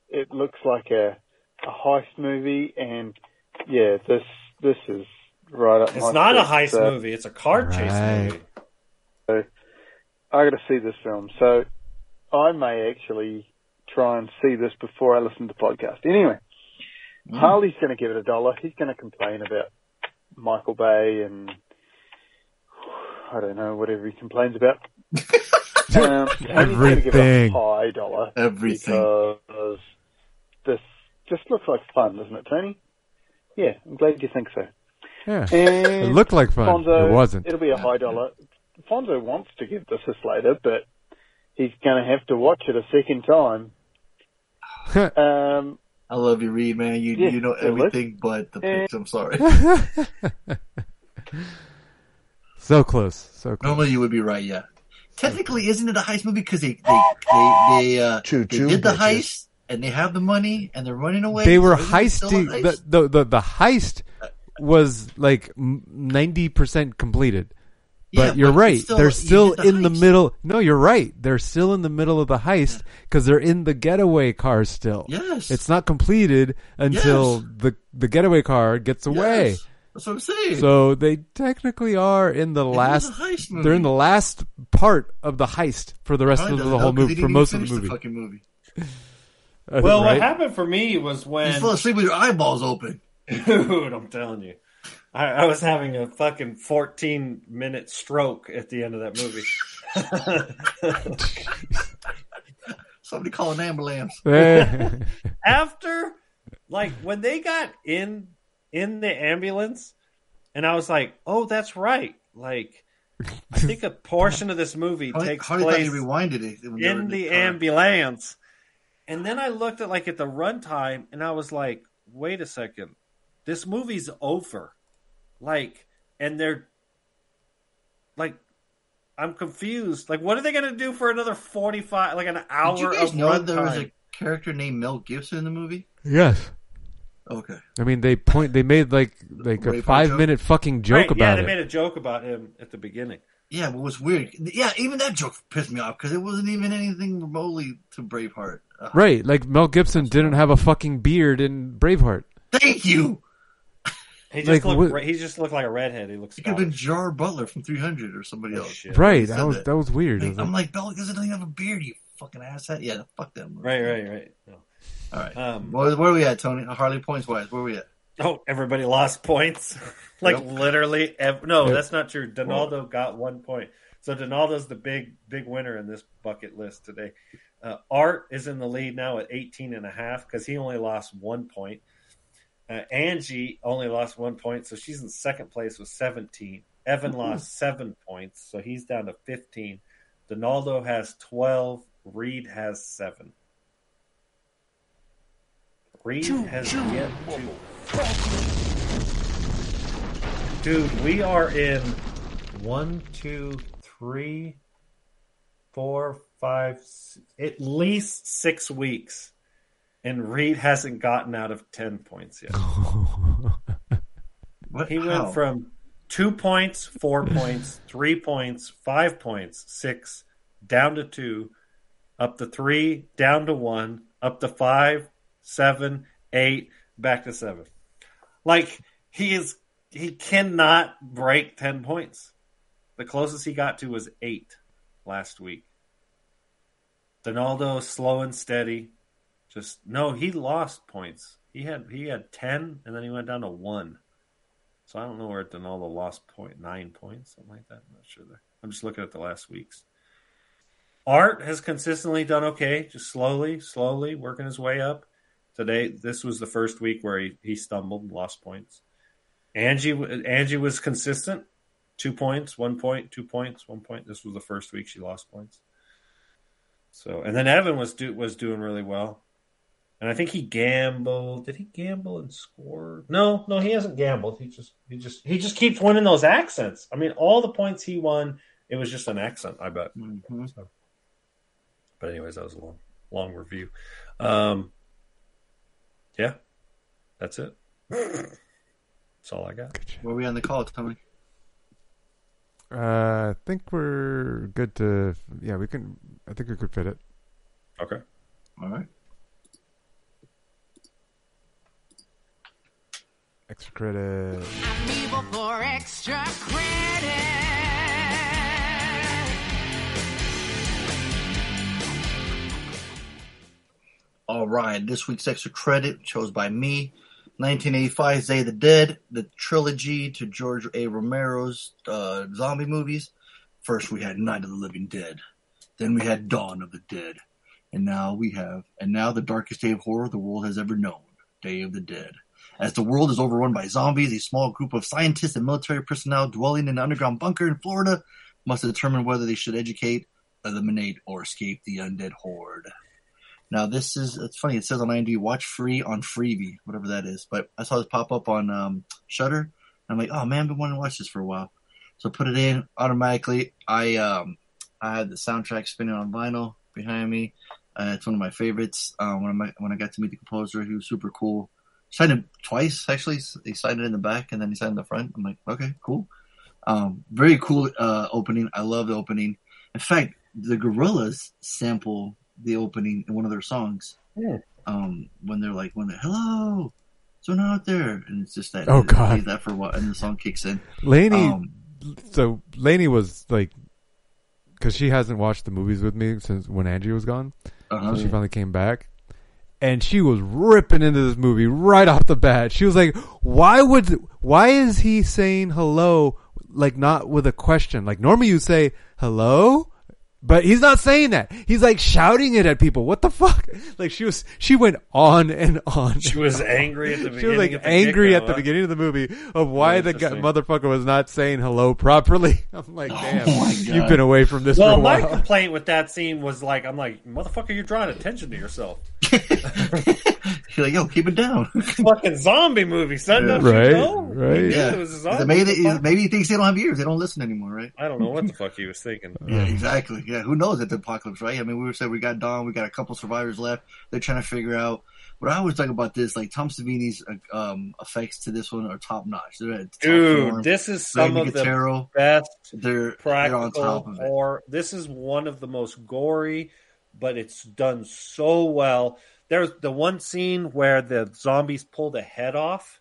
it looks like a a heist movie, and yeah, this this is right up my It's not a heist So, movie. It's a car chase Right. movie. I got to see this film, so I may actually try and see this before I listen to the podcast. Anyway, Harley's going to give it a dollar. He's going to complain about Michael Bay and I don't know whatever he complains about. um, Tony's give it a Everything. high dollar. Everything. because this just looks like fun, doesn't it, Tony? Yeah, I'm glad you think so. Yeah. And It looked like fun. Fonzo, It wasn't. It'll be a high dollar. Fonzo wants to give this a Slater, but he's going to have to watch it a second time. um, I love you, Reed, man. You Yeah, you know everything but the picks. I'm sorry. so close. So close. Normally you would be right, yeah. Technically, isn't it a heist movie because they they they, they, uh, they Choo-choo, did the bitches. heist and they have the money and they're running away. They were So isn't it still a heisting. heist? The, the, the, the heist was like 90% completed. But Yeah, you're but right. still- they're still the in the middle. No, you're right. They're still in the middle of the heist because they're in the getaway car still. Yes. It's not completed until Yes. the the getaway car gets away. Yes. That's what I'm saying. So they technically are in the last. heist. They're in the last part of the heist for the rest Probably of the, doesn't whole oh, movie. For most of the movie. fucking movie. Well, right? what happened for me was when You fell asleep with your eyeballs open. Dude, I'm telling you. I, I was having a fucking 14 minute stroke at the end of that movie. Somebody call an ambulance. Eh. After, like, when they got in in the ambulance, and I was like, "Oh, that's right." Like, I think a portion of this movie How, takes how do you thought place you rewinded it? when they were in the car? ambulance. And then I looked at like at the runtime and I was like, wait a second. This movie's over. Like and they're like I'm confused. Like what are they gonna do for another forty five like an hour Did you guys of know there was a character named Mel Gibson in the movie? Yes. Okay. I mean, they point. They made like like a five joke? minute fucking joke Right, about yeah, they it. made a joke about him at the beginning. Yeah, but what's weird? Yeah, even that joke pissed me off because it wasn't even anything remotely to Braveheart. Ugh. Right, like Mel Gibson didn't have a fucking beard in Braveheart. Thank you. He just Like, looked what- re- he just looked like a redhead. He looks It could have been Gerard Butler from 300 or somebody else. Right, that was that was weird. I Like, was I'm like, like, Bell doesn't even have a beard, you fucking asshat. Yeah, fuck that movie. Right, right, right. No. All right. Um, where, where are we at, Tony? Harley points wise, where are we at? Oh, everybody lost points. like Yep. literally, ev- no, Yep. that's not true. Donaldo got one point, so Donaldo's the big, big winner in this bucket list today. Uh, Art is in the lead now at 18 and a half because he only lost one point. Uh, Angie only lost one point, so she's in second place with 17. Evan lost seven points, so he's down to 15. Donaldo has 12. Reed has seven. Reed has yet to Dude, we are in one, two, three, four, five, at least six weeks, and Reed hasn't gotten out of ten points yet. What? He How? went from two points, four points, three points, five points, six, down to two, up to three, down to one, up to five, seven, eight, back to seven. Like he is, he cannot break ten points. The closest he got to was eight last week. Donaldo slow and steady. Just no, he lost points. He had he had ten, and then he went down to one. So I don't know where Donaldo lost point nine points, something like that. I'm not sure there. I'm just looking at the last weeks. Art has consistently done okay, just slowly, slowly working his way up. Today, this was the first week where he, he stumbled, and lost points. Angie, Angie was consistent, two points, one point, two points, one point. This was the first week she lost points. So, and then Evan was do, was doing really well, and I think he gambled. Did he gamble and score? No, no, he hasn't gambled. He just he just he just keeps winning those accents. I mean, all the points he won, it was just an accent. I bet. So, but anyways, that was a long long review. Um, yeah, that's it. That's all I got. Where are we on the call, Tony? Uh, I think we're good to. Yeah, we can. I think we could fit it. Okay. All right. Extra credit. Evil for extra credit. All right, this week's extra credit chose by me. 1985's Day of the Dead, the trilogy to George A. Romero's uh, zombie movies. First, we had Night of the Living Dead. Then we had Dawn of the Dead. And now we have, and now the darkest day of horror the world has ever known, Day of the Dead. As the world is overrun by zombies, a small group of scientists and military personnel dwelling in an underground bunker in Florida must determine whether they should educate, eliminate, or escape the undead horde. Now this is it's funny. It says on IMDb, watch free on Freevee, whatever that is. But I saw this pop up on um, Shudder. I'm like, oh man, I've been wanting to watch this for a while. So put it in automatically. I um I had the soundtrack spinning on vinyl behind me. Uh, it's one of my favorites. Uh, when I when I got to meet the composer, he was super cool. Signed it twice actually. He signed it in the back and then he signed in the front. I'm like, okay, cool. Um, very cool uh, opening. I love the opening. In fact, the Gorillaz sample the opening in one of their songs. Yeah. Um, when they're like, when they're hello, so now out there, and it's just that. Oh, God. that for what, and the song kicks in. Lainey, Um, so Lainey was like, because she hasn't watched the movies with me since when Angie was gone. Uh-huh. So she finally came back, and she was ripping into this movie right off the bat. She was like, "Why would? Why is he saying hello like not with a question? Like normally you say hello." But he's not saying that. He's like shouting it at people. What the fuck? Like she was, she went on and on. She was angry at the She was like beginning of the angry at the beginning of the movie of why the guy, motherfucker was not saying hello properly. I'm like, oh damn, my you've been away from this well, for a my complaint with that scene was like, I'm like, motherfucker, you're drawing attention to yourself. You're like, yo, keep it down. Fucking zombie movie, son. Don't Right, you know? right. He Yeah. it was a zombie. Maybe, they, maybe he thinks they don't have ears. They don't listen anymore, right? I don't know what the fuck he was thinking. Yeah, exactly. Yeah, who knows at the apocalypse, right? I mean, we were saying we got Dawn, we got a couple survivors left. They're trying to figure out. What I always talk about this, like Tom Savini's uh, um, effects to this one are top notch. They're Dude, form. this is Greg some of the best they're they're on top practical of it. horror. This is one of the most gory, but it's done so well. There's the one scene where the zombies pull the head off.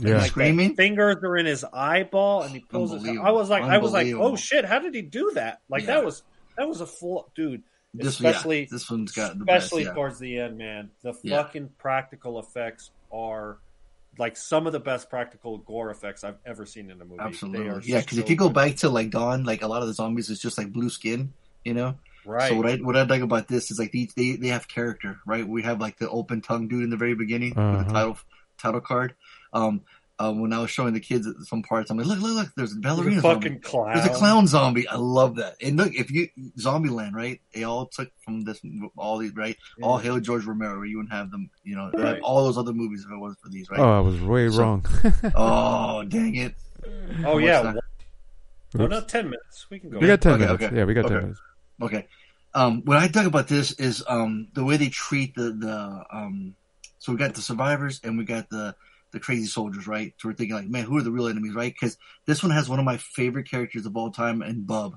Yeah. Like Screaming? fingers are in his eyeball, and he pulls his. Unbelievable. I was like, I was like, oh shit! How did he do that? Like Yeah. that was that was a full dude. This, yeah, especially this one's got the especially best. Yeah. towards the end, man. The Yeah. fucking practical effects are like some of the best practical gore effects I've ever seen in a movie. They Absolutely. are Yeah, because so if you go good. back to like Dawn, like a lot of the zombies is just like blue skin, you know. right? So what I what I like about this is like they they, they have character, right? We have like the open tongue dude in the very beginning with the title title card. Um, um, when I was showing the kids some parts, I'm like, look, look, look, there's a There's ballerina a zombie. clown. There's a clown zombie. I love that. And look, if you Zombieland, right? They all took from this, all these, right? All hail George Romero. You wouldn't have them, you know, Right. all those other movies if it wasn't for these, right? Oh, I was way So- wrong. oh, dang it! Oh What's yeah. that? No, ten minutes. We can go. we got ten Okay, minutes. okay, Yeah, we got ten okay. minutes. Okay. Um, what I talk about this is um, the way they treat the the um, so we got the survivors and we got the the crazy soldiers, right? So we're thinking like, man, who are the real enemies, right? Because this one has one of my favorite characters of all time, and Bub,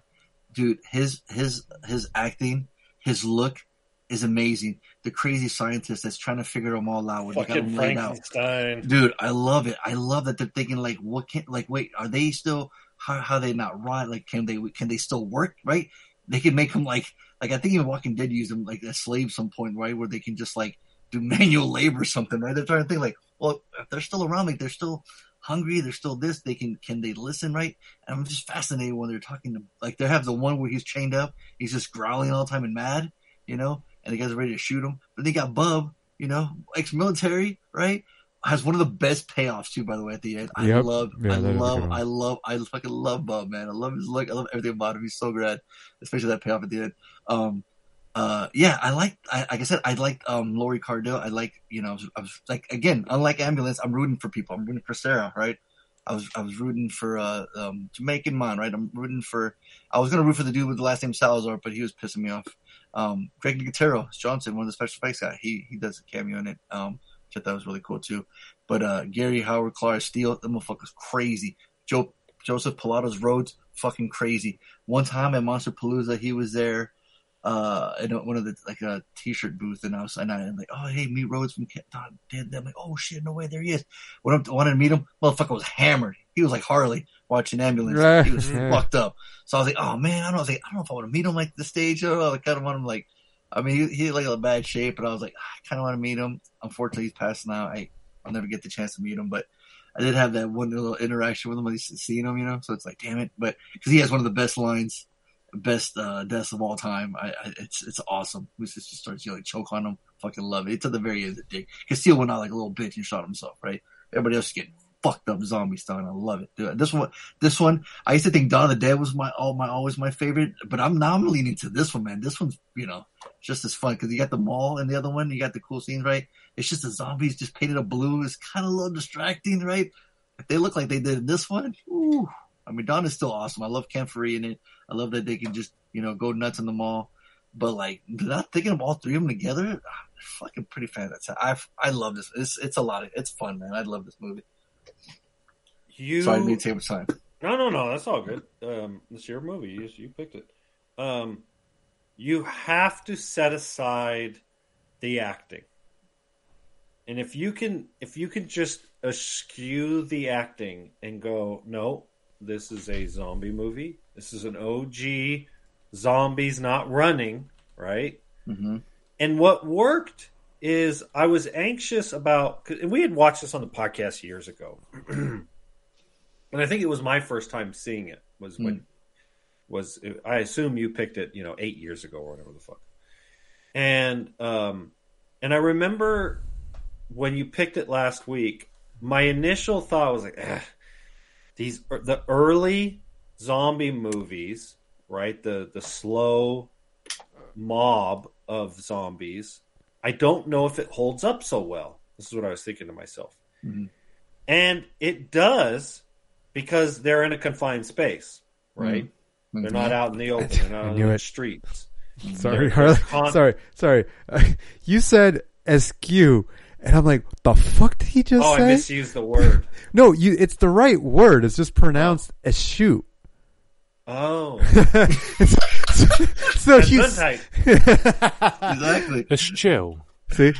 dude, his his his acting, his look is amazing. The crazy scientist that's trying to figure them all out when Fucking them laid out. Frankenstein. Dude, I love it. I love that they're thinking like, what can like wait, are they still how how they not rot? Like, can they can they still work? Right? They can make them like like I think even Walking Dead used them like a slave some point, right? Where they can just like do manual labor or something, right? They're trying to think like, well, if they're still around, like they're still hungry, they're still this. They can can they listen, right? And I'm just fascinated when they're talking to like they have the one where he's chained up, he's just growling all the time and mad, you know, and the guys are ready to shoot him. But they got Bub, you know, ex-military, right? Has one of the best payoffs too, by the way, at the end. I Yep. love, Yeah, I that is a good love. I love, I fucking love Bub, man. I love his look. I love everything about him. He's so great, especially that payoff at the end. Um, uh, yeah, I like, I, like I said, I like, um, Lori Cardille. I like, you know, I was like, again, unlike Ambulance, I'm rooting for people. I'm rooting for Sarah, right? I was, I was rooting for, uh, um, Jamaican man, right? I'm rooting for, I was going to root for the dude with the last name Salazar, but he was pissing me off. Um, Greg Nicotero, Johnson, one of the special effects guy. He, he does a cameo in it. Um, which I thought that was really cool too. But, uh, Gary Howard, Clara Steele, that motherfucker's crazy. Joe, Joseph Pilato's Rhodes, fucking crazy. One time at Monsterpalooza, he was there uh in one of the like a t-shirt booth and I was and I'm like oh hey meet Rhodes from Cat Don did I'm like oh shit no way there he is. When I wanted to meet him motherfucker was hammered. He was like Harley watching ambulance. He was fucked up. So I was like oh man I don't know I like I don't know if I want to meet him like the stage or I kind of want him like I mean he, he like a bad shape but I was like I kind of want to meet him. Unfortunately he's passed now I I'll never get the chance to meet him but I did have that one little interaction with him at least seeing him you know? So it's like damn it. But because he has one of the best lines best uh, deaths of all time. I, I it's it's awesome. Moose just starts yelling, choke on him. Fucking love it. It's at the very end of the dick. Castile went out like a little bitch and shot himself. Right. Everybody else is getting fucked up zombie style. And I love it. Dude, this one, this one, I used to think Dawn of the Dead was my all my always my favorite, but I'm now I'm leaning to this one, man. This one's you know just as fun because you got the mall and the other one, you got the cool scenes, right? It's just the zombies just painted a blue. It's kind of a little distracting, right? If they look like they did in this one, ooh. I mean, Dawn is still awesome. I love Ken Foree in it. I love that they can just, you know, go nuts in the mall. But like, not thinking of all three of them together, ah, they're fucking pretty fantastic. I I love this. It's it's a lot of it's fun, man. I love this movie. You Sorry, too much time. No, no, no. That's all good. Um, it's your movie. You, you picked it. Um, you have to set aside the acting And if you can, if you can just eschew the acting and go, no, this is a zombie movie. This is an OG zombies not running, right? Mm-hmm. And what worked is I was anxious about, and we had watched this on the podcast years ago, and I think it was my first time seeing it. Was when was I assume you picked it, you know, eight years ago or whatever the fuck. And um, and I remember when you picked it last week, my initial thought was like, "Eh, these er, the early zombie movies, right? The the slow mob of zombies. I don't know if it holds up so well. This is what I was thinking to myself. Mhm. And it does because they're in a confined space, right? Mhm. They're not out in the open. They're not I on the streets. Sorry, Harley. con- sorry, sorry. you said SQ, and I'm like, the fuck did he just Oh, say? I misused the word. no, you. It's the right word. It's just pronounced as shoot. Oh. so That's you. good exactly. Eschew. See,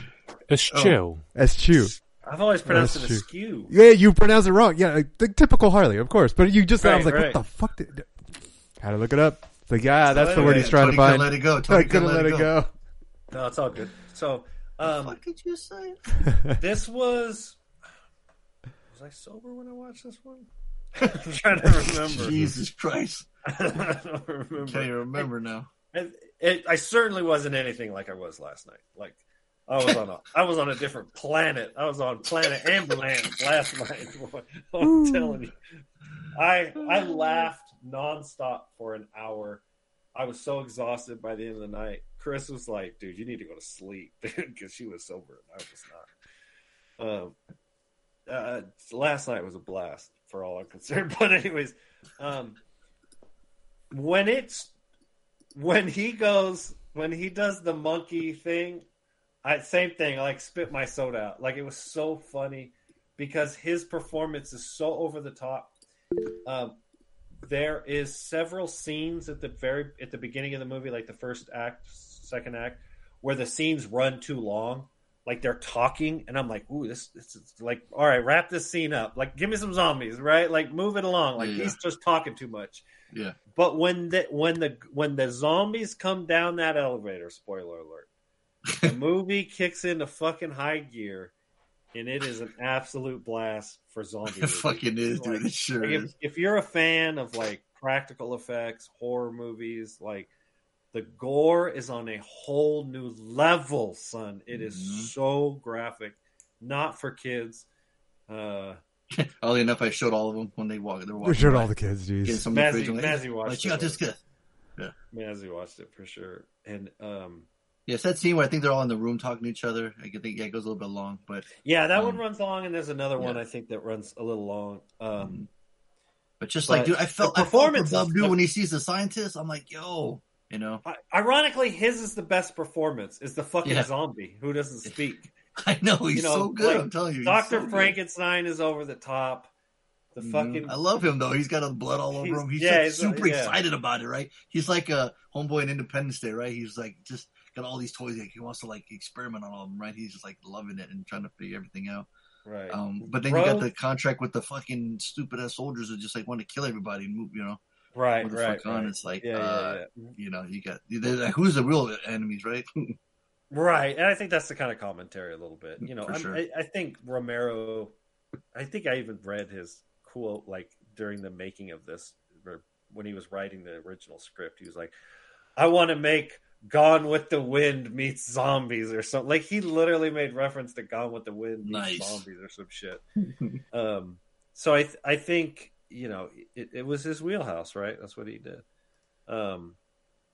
Eschew. Oh. Eschew. I've always pronounced it Eschew. askew. Yeah, you pronounce it wrong. Yeah, the typical Harley, of course. But you just, I was like, right. what the fuck? Did, had to look it up. It's like, yeah, that's the word he's trying Tony to find. let it go. I couldn't let it go. No, it's all good. So, um, What did you say? this was. Was I sober when I watched this one? I'm trying to remember. Jesus Christ. I don't remember. Can you remember now. It, it, I certainly wasn't anything like I was last night. Like I was on a, I was on a different planet. I was on planet ambulance last night. I'm telling you, I I laughed nonstop for an hour. I was so exhausted by the end of the night. Chris was like, "Dude, you need to go to sleep," because she was sober and I was not. Um, uh, last night was a blast for all I'm concerned. But anyways, um, when it's when he goes when he does the monkey thing, I same thing. I like spit my soda out. Like it was so funny because his performance is so over the top. Um, there is several scenes at the very at the beginning of the movie, like the first act, second act, where the scenes run too long. Like they're talking, and I'm like, "Ooh, this, this is like, all right, wrap this scene up. Like, give me some zombies, right? Like, move it along. Like Yeah. he's just talking too much." Yeah. But when the when the when the zombies come down that elevator, spoiler alert, the movie kicks into fucking high gear, and it is an absolute blast for zombie. It fucking is, Like- dude. It sure like is. if, if you're a fan of like practical effects, horror movies, like the gore is on a whole new level, son. It is Mhm. so graphic, not for kids. Uh, Oddly enough, I showed all of them when they walked. They were We walking showed by. all the kids, Getting jeez. some Mazzy, I'm like, Mazzy "Hey, watched like, check out it. this kid. Yeah. Mazzy watched it for sure, and um, Yes, that scene where I think they're all in the room talking to each other. I think yeah, it goes a little bit long, but yeah, that Um, one runs long, and there's another one. I think that runs a little long. Um, but just But like dude, I felt the I felt for performances- Bub dude when he sees the scientist. I'm like, yo, you know, ironically, his is the best performance. Is the fucking Yeah. zombie who doesn't speak. I know he's You know, so good. like, I'm telling you, Doctor so good. Frankenstein is over the top. The Mhm. fucking I love him though. He's got the blood all over him. He's yeah, like super yeah. excited about it, right? He's like a homeboy in Independence Day, right? He's like just got all these toys. Like he wants to like experiment on all of them, right? He's just like loving it and trying to figure everything out. right. Um, but then Bro- you got the contract with the fucking stupid ass soldiers that just like want to kill everybody and move, you know, right, move the right, fuck on. It's like, Yeah, yeah, uh, yeah. you know, you got like, who's the real enemies, right? Right, and I think that's the kind of commentary a little bit. You know, sure. I, I think Romero. I think I even read his quote like during the making of this, when he was writing the original script. He was like, "I want to make Gone with the Wind meets zombies or something." Like he literally made reference to Gone with the Wind meets Nice. zombies or some shit. um, so I th- I think you know it, it was his wheelhouse, right? That's what he did. Um,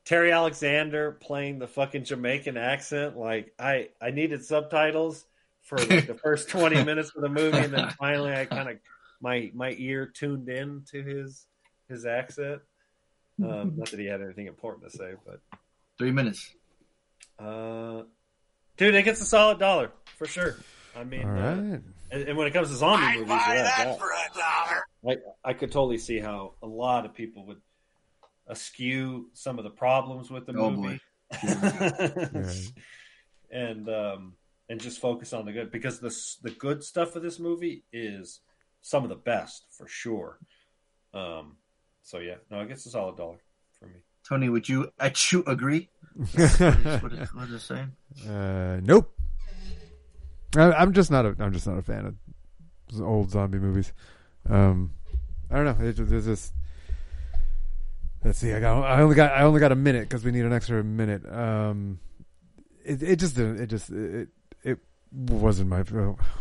Terry Alexander playing the fucking Jamaican accent. Like I, I needed subtitles for like the first twenty minutes of the movie, and then finally I kind of my my ear tuned in to his his accent. Um, not that he had anything important to say, but Three minutes. uh, dude, it gets a solid dollar for sure. I mean, All uh, and, and when it comes to zombie movies, yeah, that- I, I could totally see how a lot of people would eschew some of the problems with the Oh, movie. boy. and um, and just focus on the good because the the good stuff of this movie is some of the best for sure. Um, so yeah, no, I guess it's all a dollar for me. Tony, would you at you agree? what, is, what is it saying? Uh, nope. I, I'm just not a. I'm just not a fan of old zombie movies. Um, I don't know. It it's just. Let's see. I got. I only got. I only got a minute because we need an extra minute. Um, it it just didn't. It just it it wasn't my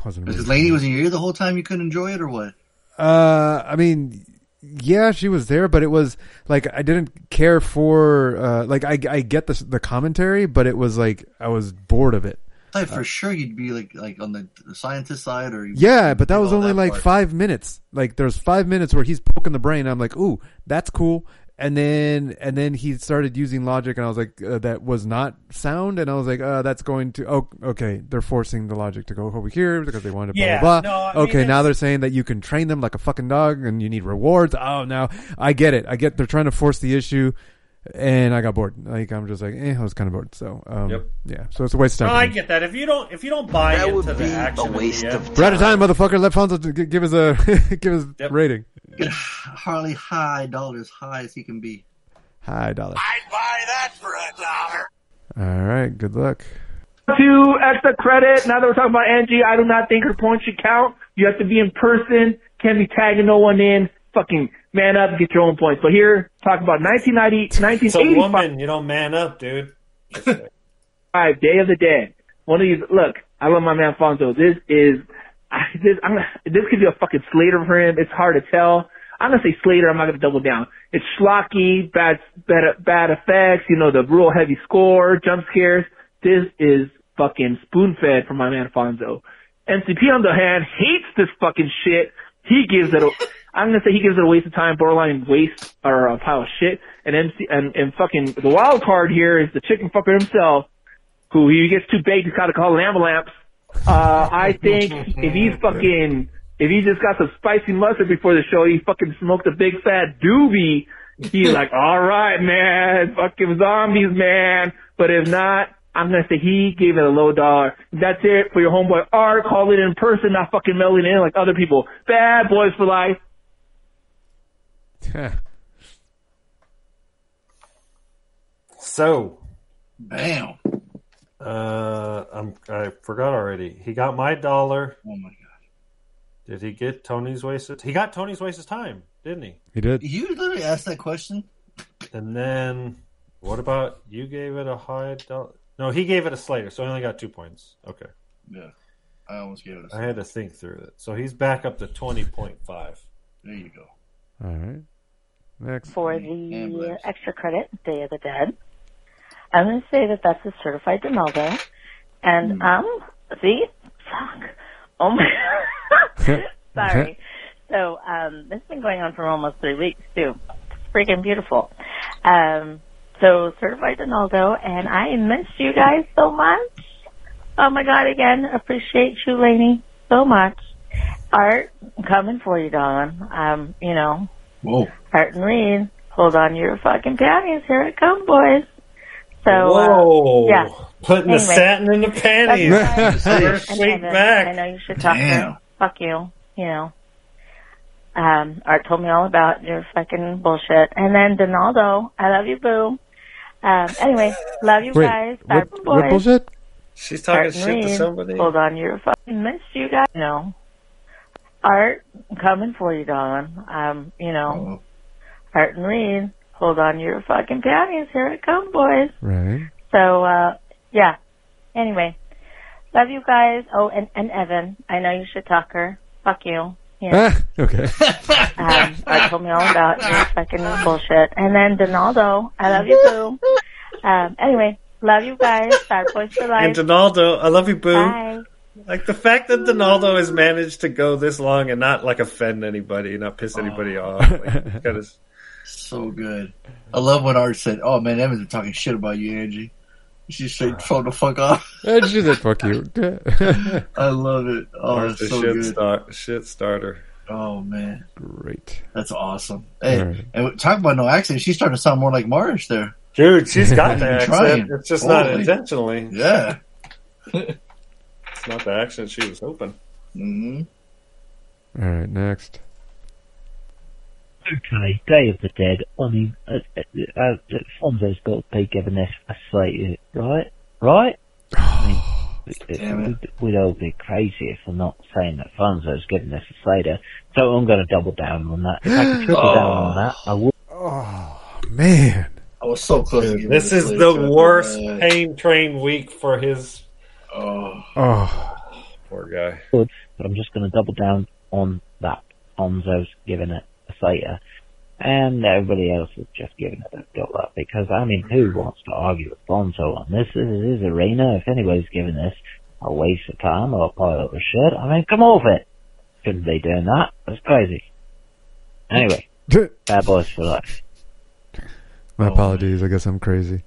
wasn't. Because Lady was in your ear the whole time, you couldn't enjoy it, or what? Uh, I mean, yeah, she was there, but it was like I didn't care for. Uh, like I I get the the commentary, but it was like I was bored of it. I thought for sure you'd be like like on the, the scientist side, or Yeah, but that was all only like part. five minutes. Like there's five minutes where he's poking the brain. I'm like, ooh, that's cool. And then and then he started using logic, and I was like, uh, that was not sound. And I was like, uh, that's going to oh, okay. They're forcing the logic to go over here because they wanted blah Yeah, blah blah. no, I mean, okay, now they're saying that you can train them like a fucking dog, and you need rewards. Oh, now I get it. I get they're trying to force the issue. And I got bored. Like I'm just like, eh, I was kind of bored. So, um, Yep. yeah. So it's a waste of No, time. I get that. If you don't, if you don't buy That into would the be a waste of end, We're out of time, motherfucker. Let Fonzo g- give us a give us Yep. rating. Harley high dollar as high as he can be. High dollar. I'd buy that for a dollar. All right. Good luck. Two extra credit. Now that we're talking about Angie, I do not think her points should count. You have to be in person. Can't be tagging no one in. Fucking man up, get your own points. But here, talk about 1990, it's a woman. You don't man up, dude. Five, Day of the Dead. One of these. Look, I love my man Fonzo. This is I, this. I'm this could be a fucking Slater for him. It's hard to tell. I'm gonna say Slater. I'm not gonna double down. It's schlocky, bad, bad, bad effects. You know the real heavy score, jump scares. This is fucking spoon fed for my man Fonzo. MCP on the hand hates this fucking shit. He gives it. A, I'm gonna say he gives it a waste of time, borderline waste or a pile of shit. And MC and and fucking the wild card here is the chicken fucker himself who he gets too big, he's got to call an ambulance. Uh, I think if he's fucking, if he just got some spicy mustard before the show, he fucking smoked a big fat doobie. He's like, all right, man, fucking zombies, man. But if not, I'm gonna say he gave it a low dollar. That's it for your homeboy Art. Call it in person, not fucking mailing in like other people. Bad boys for life. So, Bam. uh, I'm I forgot already. He got my dollar. Oh my god. Did he get Tony's wasted? He got Tony's wasted time, didn't he? He did. You literally asked that question. And then, what about you? Gave it a high dollar. No, he gave it a Slater, so he only got two points. Okay, Yeah. I almost gave it a I had to think through it. So he's back up to twenty point five. There you go. All right. Next. For the extra credit, Day of the Dead, I'm going to say that that's a certified Donaldo. And, um, see? Fuck. Oh my, sorry. So, um, this has been going on for almost three weeks, too. It's freaking beautiful. Um, so, certified Donaldo, and I miss you guys so much. Oh my god, again, appreciate you, Lainey, so much. Art, coming for you, darling. Um, you know, Whoa. Art and Reed, hold on to your fucking panties. Here it come, boys. So, Whoa! uh, yeah. Putting the satin in the panties. That's right. First week back. I know you should talk Damn. to Fuck you. You know. Um, Art told me all about your fucking bullshit. And then Donaldo, I love you, boo. Um, anyway, love you Wait, guys. what, Bye, boys. what bullshit? She's talking Art and shit to somebody. Hold on, you're fucking miss you guys. No. Art, I'm coming for you, darling. Um, you know. Art and Reed, hold on your fucking panties. Here it come, boys. Right. So, uh, yeah. Anyway, love you guys. Oh, and, and Evan, I know you should talk her. Fuck you. Yeah. Ah, okay. um, Art told me all about your fucking bullshit. And then Donaldo, I love you, boo. Um, anyway, love you guys. Bad boys for Life. And. Donaldo, I love you, boo. Bye. Like the fact that Donaldo has managed to go this long and not like offend anybody, not piss oh. anybody off. Like, got his, So good. I love when Art said, "Oh man, Evan's been talking shit about you, Angie." She straight phone the fuck off. And she said, "Fuck you." I love it. Oh, Art's it's a so shit, good. start, shit starter. Oh man, great. That's awesome. Hey, Alright. and talk about no accent. She's starting to sound more like Marish there. Dude, she's got She's the accent. trying. It's just not intentionally. Yeah. It's not the accent she was hoping. Mm-hmm. All right, next. Okay, Day of the Dead. I mean, uh, uh, uh, Fonzo's got to be giving this a slate, right? Right? I mean, we'd, we'd all be crazy if I'm not saying that Fonzo's giving this a Slater. So I'm going to double down on that. If I could triple down on that, I would. Oh man, I was so close. to This it is to the worst Uh, pain train week for his Oh, poor guy. Good, but I'm just going to double down on that. Onzo's giving it a Slater. And everybody else is just giving it a dollar because I mean, who wants to argue with Bonzo on this? This is his arena. If anybody's giving this a waste of time or a pile of shit, I mean, come off it. Shouldn't be doing that. That's crazy. Anyway, bad boys for life. my apologies. I guess I'm crazy.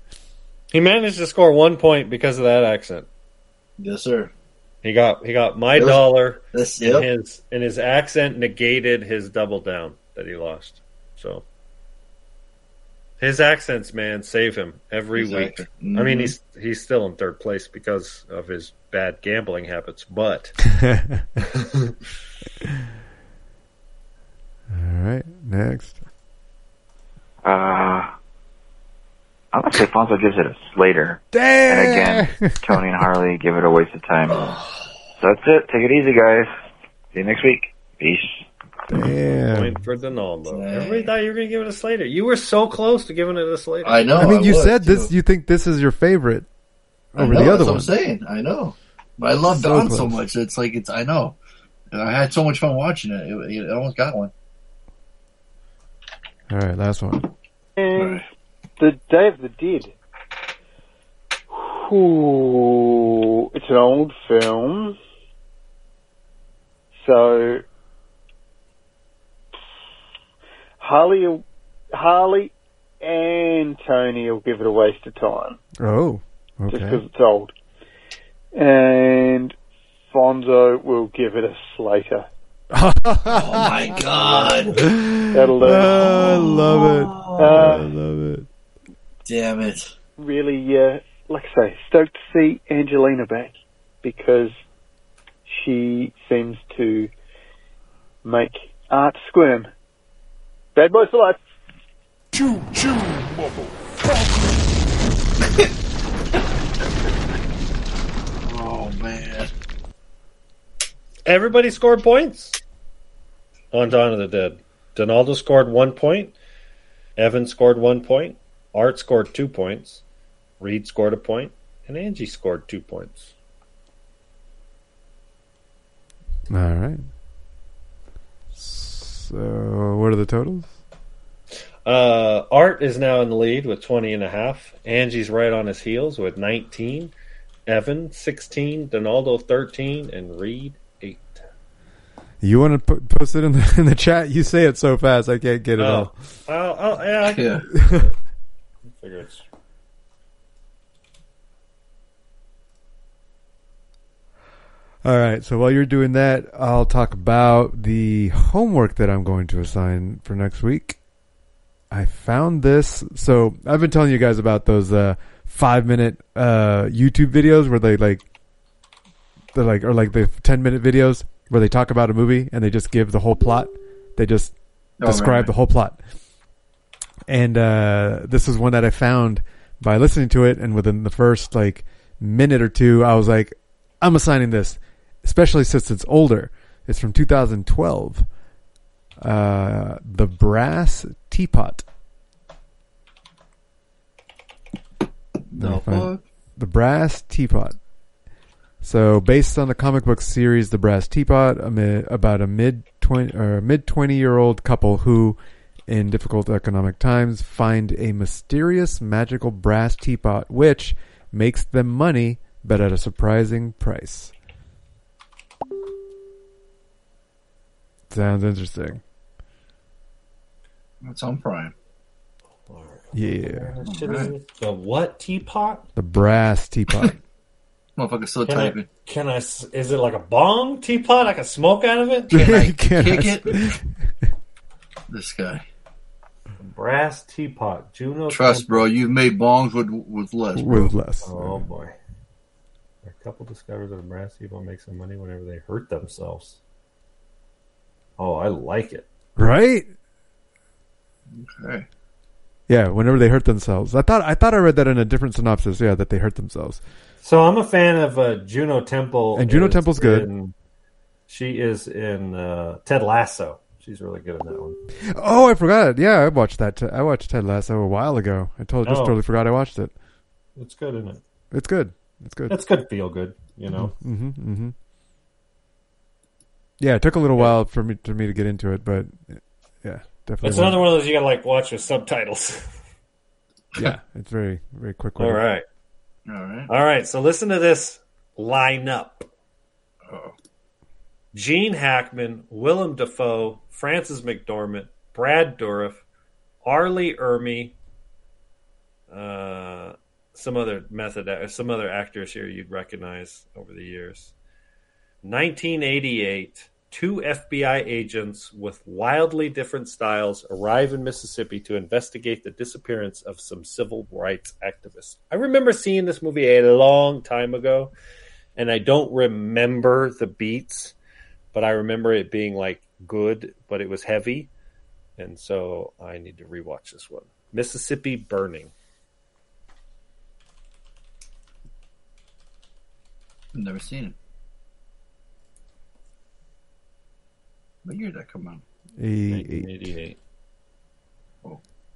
He managed to score one point because of that accent. Yes, sir. He got he got my was- dollar, That's and yep. his and his accent negated his double down that he lost. So his accents, man, save him every Exactly. week. I mean, Mhm. he's he's still in third place because of his bad gambling habits, but All right, next. Uh, I'm gonna say Fonzo gives it a Slater. Damn. And again, Tony and Harley give it a waste of time. So that's it. Take it easy, guys. See you next week. Peace. Damn. point for Donaldo. Everybody thought you were going to give it a Slater. You were so close to giving it a Slater. I know. I mean, you would, said this. too. You think this is your favorite over know, the other that's one. what I'm saying. I know. But I love So Don so much. It's like it's. I know. And I had so much fun watching it. It, it almost got one. All right, last one. And the Day of the Dead. Ooh, it's an old film. So Harley, Harley, and Tony will give it a waste of time Oh, just because it's old, and Fonzo will give it a Slater. Oh my god! That'll do. I love it. I Uh, love it. Damn it! really, uh, like I say, stoked to see Angelina back because she seems to make art squirm. Bad boys for life. Choo choo, Oh man! Everybody scored points on Dawn of the Dead. Donaldo scored one point. Evan scored one point. Art scored two points. Reed scored a point. And Angie scored two points. All right. So, what are the totals? Uh, Art is now in the lead with 20 and a half. Angie's right on his heels with 19. Evan, 16. Donaldo, 13. And Reed, 8. You want to put, post it in the in the chat? You say it so fast, I can't get it Oh, all. oh, oh yeah. I can, Yeah. I figure it's All right. So while you're doing that, I'll talk about the homework that I'm going to assign for next week. I found this. So I've been telling you guys about those uh, five minute uh, YouTube videos where they like, they're like, or like the ten minute videos where they talk about a movie and they just give the whole plot. They just Oh, describe right, right. the whole plot. And uh, this is one that I found by listening to it, and within the first like minute or two, I was like, I'm assigning this, especially since it's older. It's from 2012. Uh, the Brass Teapot. Me The find- The Brass Teapot. So, based on the comic book series The Brass Teapot, about a mid twenty or mid twenty year old couple who, in difficult economic times, find a mysterious magical brass teapot which makes them money, but at a surprising price. Sounds interesting. That's on Prime. Yeah, Shit, is it The what teapot? the brass teapot. Motherfucker still Can I, typing. can I? s- Is it like a bong teapot? I can smoke out of it. Can I Can kick I- it? This guy. Brass teapot. Juno. Trust, bro. You've made bongs with with less, bro. with less. Oh boy. A couple discovers that the brass people make some money whenever they hurt themselves. Oh, I like it. Right? Okay. Yeah, whenever they hurt themselves. I thought I thought I read that in a different synopsis. Yeah, that they hurt themselves. So I'm a fan of uh, Juno Temple, And Juno is Temple's good. in- she is in uh, Ted Lasso. She's really good in that one. Oh, I forgot. It. Yeah, I watched that. I watched Ted Lasso a while ago. I totally just Oh. totally forgot I watched it. It's good, isn't it? It's good. It's good. It's good. Feel good. You know. Mm-hmm. Mm-hmm. Yeah, it took a little while for me to me to get into it, but yeah, definitely. It's another one of those you gotta like watch with subtitles. Yeah, it's very very quick. with All it. right. All right. All right. So listen to this lineup. Gene Hackman, Willem Dafoe, Frances McDormand, Brad Dourif, R. Lee Ermey, uh, some other method, some other actors here you'd recognize over the years. 1988, two FBI agents with wildly different styles arrive in Mississippi to investigate the disappearance of some civil rights activists. I remember seeing this movie a long time ago, and I don't remember the beats, but I remember it being like good, but it was heavy. And so I need to rewatch this one. Mississippi Burning. I've never seen it. What year did that come out? Eight- 1988.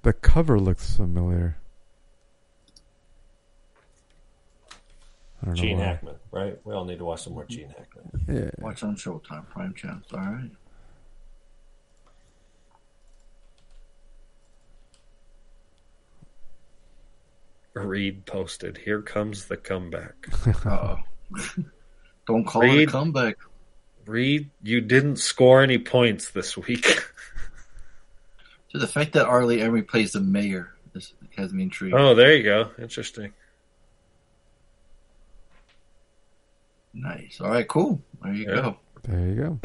The cover looks familiar. I don't know Gene why. Hackman, right? We all need to watch some more Gene Hackman. Yeah. Watch on Showtime, Prime Channels. All right. Reed posted, "Here comes the comeback." Uh-oh. Don't call it a comeback. Reed, you didn't score any points this week. So the fact that R. Lee Ermey plays the mayor is, has me intrigued. oh, there you go. Interesting. Nice. All right, cool. There you Yeah. go. There you go.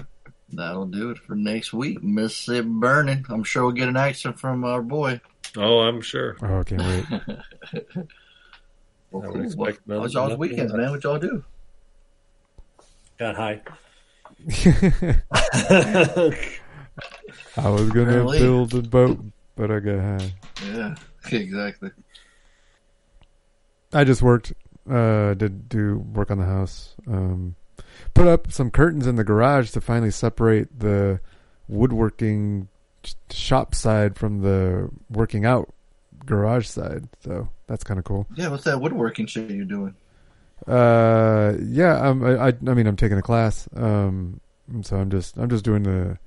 That'll do it for next week. Mississippi Burning. I'm sure we'll get an accent from our boy. Oh, I'm sure. Oh, can't wait. Well, I cool. What, none- how's y'all's weekends, man? What y'all do? Got high. I was gonna Apparently. build a boat, but I got high. Yeah, exactly. I just worked. Uh, did do work on the house. Um, put up some curtains in the garage to finally separate the woodworking shop side from the working out garage side. So that's kind of cool. Yeah, what's that woodworking shit you're doing? Uh, yeah. Um, I, I, I mean, I'm taking a class. Um, so I'm just, I'm just doing the.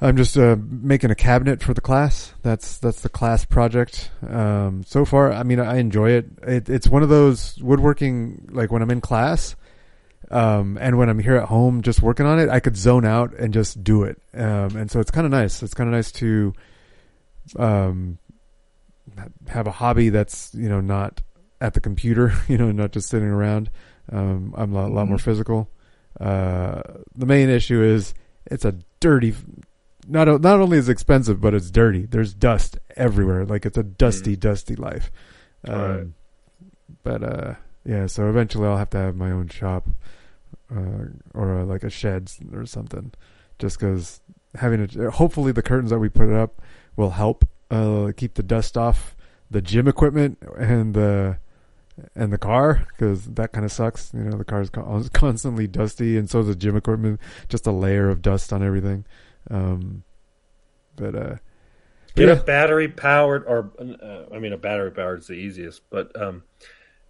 I'm just uh, making a cabinet for the class. That's that's the class project. Um, so far, I mean, I enjoy it. it. It's one of those woodworking, like when I'm in class, um, and when I'm here at home, just working on it, I could zone out and just do it. Um, and so it's kind of nice. It's kind of nice to, um, have a hobby that's you know not at the computer, you know, not just sitting around. Um, I'm a lot, lot more physical. Uh, the main issue is it's a dirty. Not not only is it expensive, but it's dirty. There's dust everywhere. Like it's a dusty, dusty life. Um, Right. But uh, yeah. So eventually, I'll have to have my own shop, uh, or uh, like a shed or something. Just because having a hopefully the curtains that we put up will help uh, keep the dust off the gym equipment and the and the car because that kind of sucks. You know, the car is constantly dusty, and so is the gym equipment. Just a layer of dust on everything. Um, but uh, Get yeah. a battery powered, or uh, I mean, a battery powered is the easiest, but um,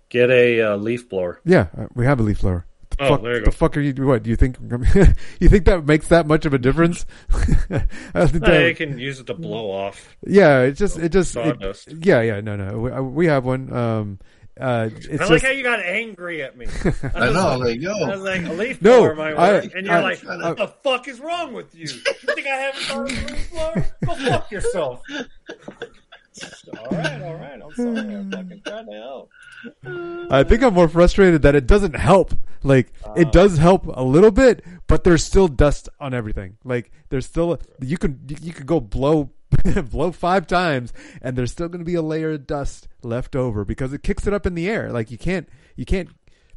get a uh, leaf blower. yeah, uh, we have a leaf blower. The Oh, fuck, there you the fuck are you? What do you think? you think that makes that much of a difference? I think Uh, you can use it to blow off. Yeah, it just it just it, yeah yeah no no we, we have one. Um, uh, it's I just, like how you got angry at me. I know, I was like, yo. I was like, a leaf No, blower might I- work, and you're I- like, what I- the fuck is wrong with you? You think I haven't thought of a leaf blower? Go fuck yourself. all right, all right. I'm sorry. I'm fucking trying to help. I think I'm more frustrated that it doesn't help. Like it does help a little bit, but there's still dust on everything. Like there's still you can you could go blow blow five times and there's still going to be a layer of dust left over because it kicks it up in the air. Like you can't you can't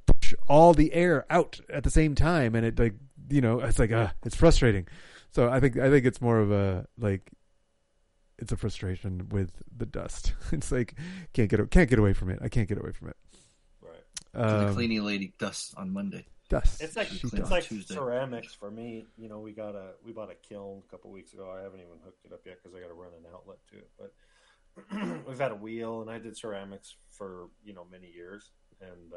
push all the air out at the same time, and it like you know it's like uh, it's frustrating. So I think I think it's more of a like it's a frustration with the dust. It's like can't get can't get away from it. I can't get away from it. Right. So the Um, cleaning lady dust on Monday. Dust. It's like it's like Tuesday. ceramics for me. You know, we got a we bought a kiln a couple weeks ago. I haven't even hooked it up yet because I got to run an outlet to it. But we've had a wheel, and I did ceramics for you know many years, and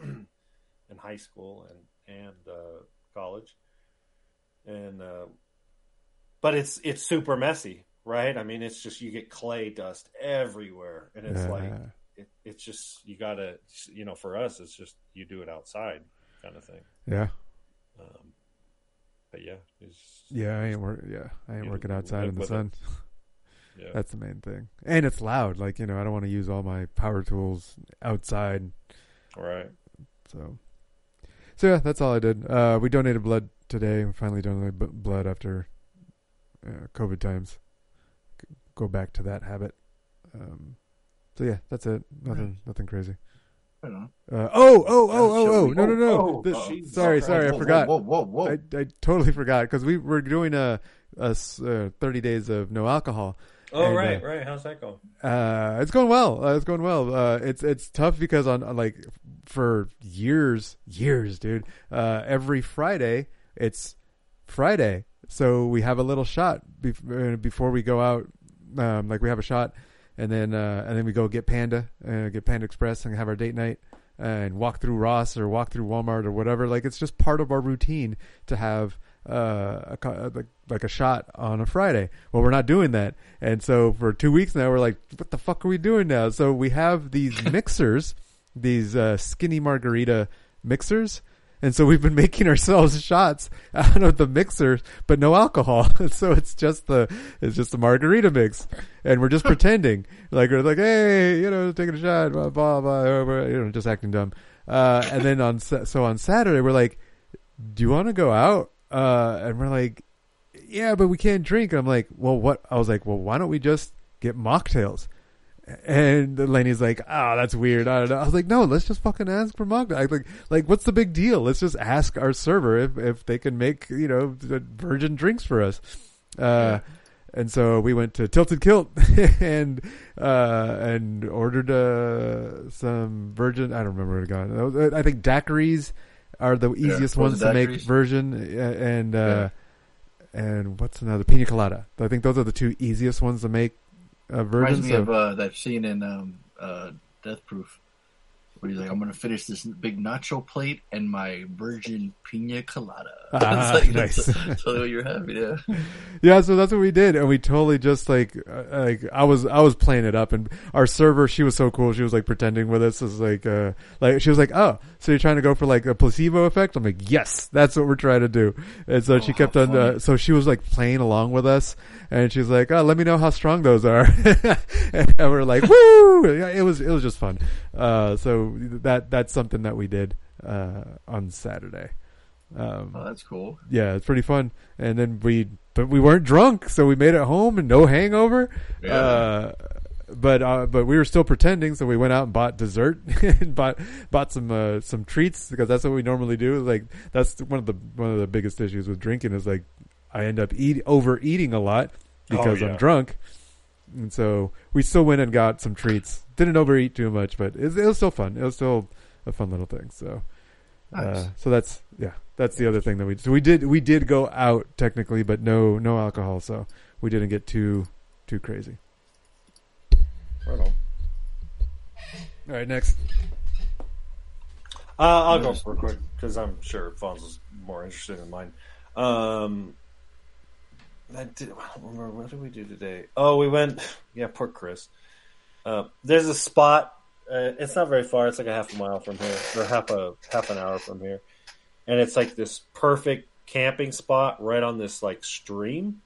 um, in high school and and uh, college, and uh, but it's it's super messy, right? I mean, it's just you get clay dust everywhere, and it's like it, it's just you gotta you know for us it's just you do it outside kind of thing Yeah. um, but yeah Yeah, I ain't work. Yeah, I ain't working outside in the sun. Yeah. That's the main thing, and it's loud. Like you know, I don't want to use all my power tools outside. right So, so yeah, that's all I did. Uh, we donated blood today. We finally donated b- blood after uh, COVID times. Go back to that habit. Um, so yeah, that's it. Nothing, nothing crazy. Right. Uh, oh, oh, oh, Yeah, oh, oh! No, no, no! Oh, This- oh, sorry, Christ. sorry, I forgot. whoa, whoa, whoa, whoa. I, I totally forgot because we were doing a uh, thirty days of no alcohol. oh And, right uh, right how's that going uh, it's going well. Uh, it's going well. Uh, it's it's tough because on, on like for years, years, dude. Uh, every Friday, it's Friday, so we have a little shot bef- uh, before we go out. Um, like we have a shot, and then uh, and then we go get Panda, uh, get Panda Express, and have our date night, and walk through Ross or walk through Walmart or whatever. Like it's just part of our routine to have uh, a, like like a shot on a Friday. Well, we're not doing that, and so for two weeks now, we're like, what the fuck are we doing now? So we have these mixers, these uh, skinny margarita mixers. And so we've been making ourselves shots out of the mixer, but no alcohol. so it's just the it's just the margarita mix, and we're just pretending like we're like, hey, you know, taking a shot, blah blah blah, blah, you know, just acting dumb. Uh, and then on so on Saturday we're like, do you want to go out? Uh, and we're like, yeah, but we can't drink. And I'm like, well, what? I was like, well, why don't we just get mocktails? And Lenny's like, oh, that's weird. I don't know. I was like, no, let's just fucking ask for mocktails. Like, like, what's the big deal? Let's just ask our server if, if they can make, you know, virgin drinks for us. Uh, and so we went to Tilted Kilt and, uh, and ordered, uh, some virgin, I don't remember what it got. I think daiquiris are the easiest frozen ones to make uh, and, uh, and what's another pina colada. I think those are the two easiest ones to make uh, Reminds me so- of uh, that scene in um, uh, Death Proof where he's like, "I'm going to finish this big nacho plate and my virgin pina colada." Ah, like, nice. That's what you're having, yeah. yeah, so that's what we did, and we totally just like uh, like I was I was playing it up, and our server she was so cool. She was like pretending with us, as like uh like she was like, oh, so you're trying to go for like a placebo effect? I'm like, yes, that's what we're trying to do. And so she kept on, uh, so she was like playing along with us, and she's like, oh, let me know how strong those are, and we're like, woo! It was it was just fun. Uh, so that that's something that we did uh on Saturday. Um, Oh, that's cool. yeah, it's pretty fun. And then we, but we weren't drunk, so we made it home and no hangover. Yeah. Uh, but uh, but we were still pretending, so we went out and bought dessert and bought bought some uh, some treats because that's what we normally do. Like that's one of the one of the biggest issues with drinking is like I end up eat overeating a lot because Oh, yeah. I'm drunk. And so we still went and got some treats. Didn't overeat too much, but it, it was still fun. It was still a fun little thing. So, Nice. uh, so that's yeah, that's the other thing that we so we did we did go out technically, but no no alcohol, so we didn't get too too crazy. Right on. All right, next. Uh, I'll go real quick because I'm sure Fonz is more interested in mine. Um, I, did, I don't remember what did we do today. Oh, we went. Yeah, poor Chris. Uh, there's a spot. Uh, it's not very far. It's like a half a mile from here, or half a half an hour from here, and it's like this perfect camping spot right on this like stream.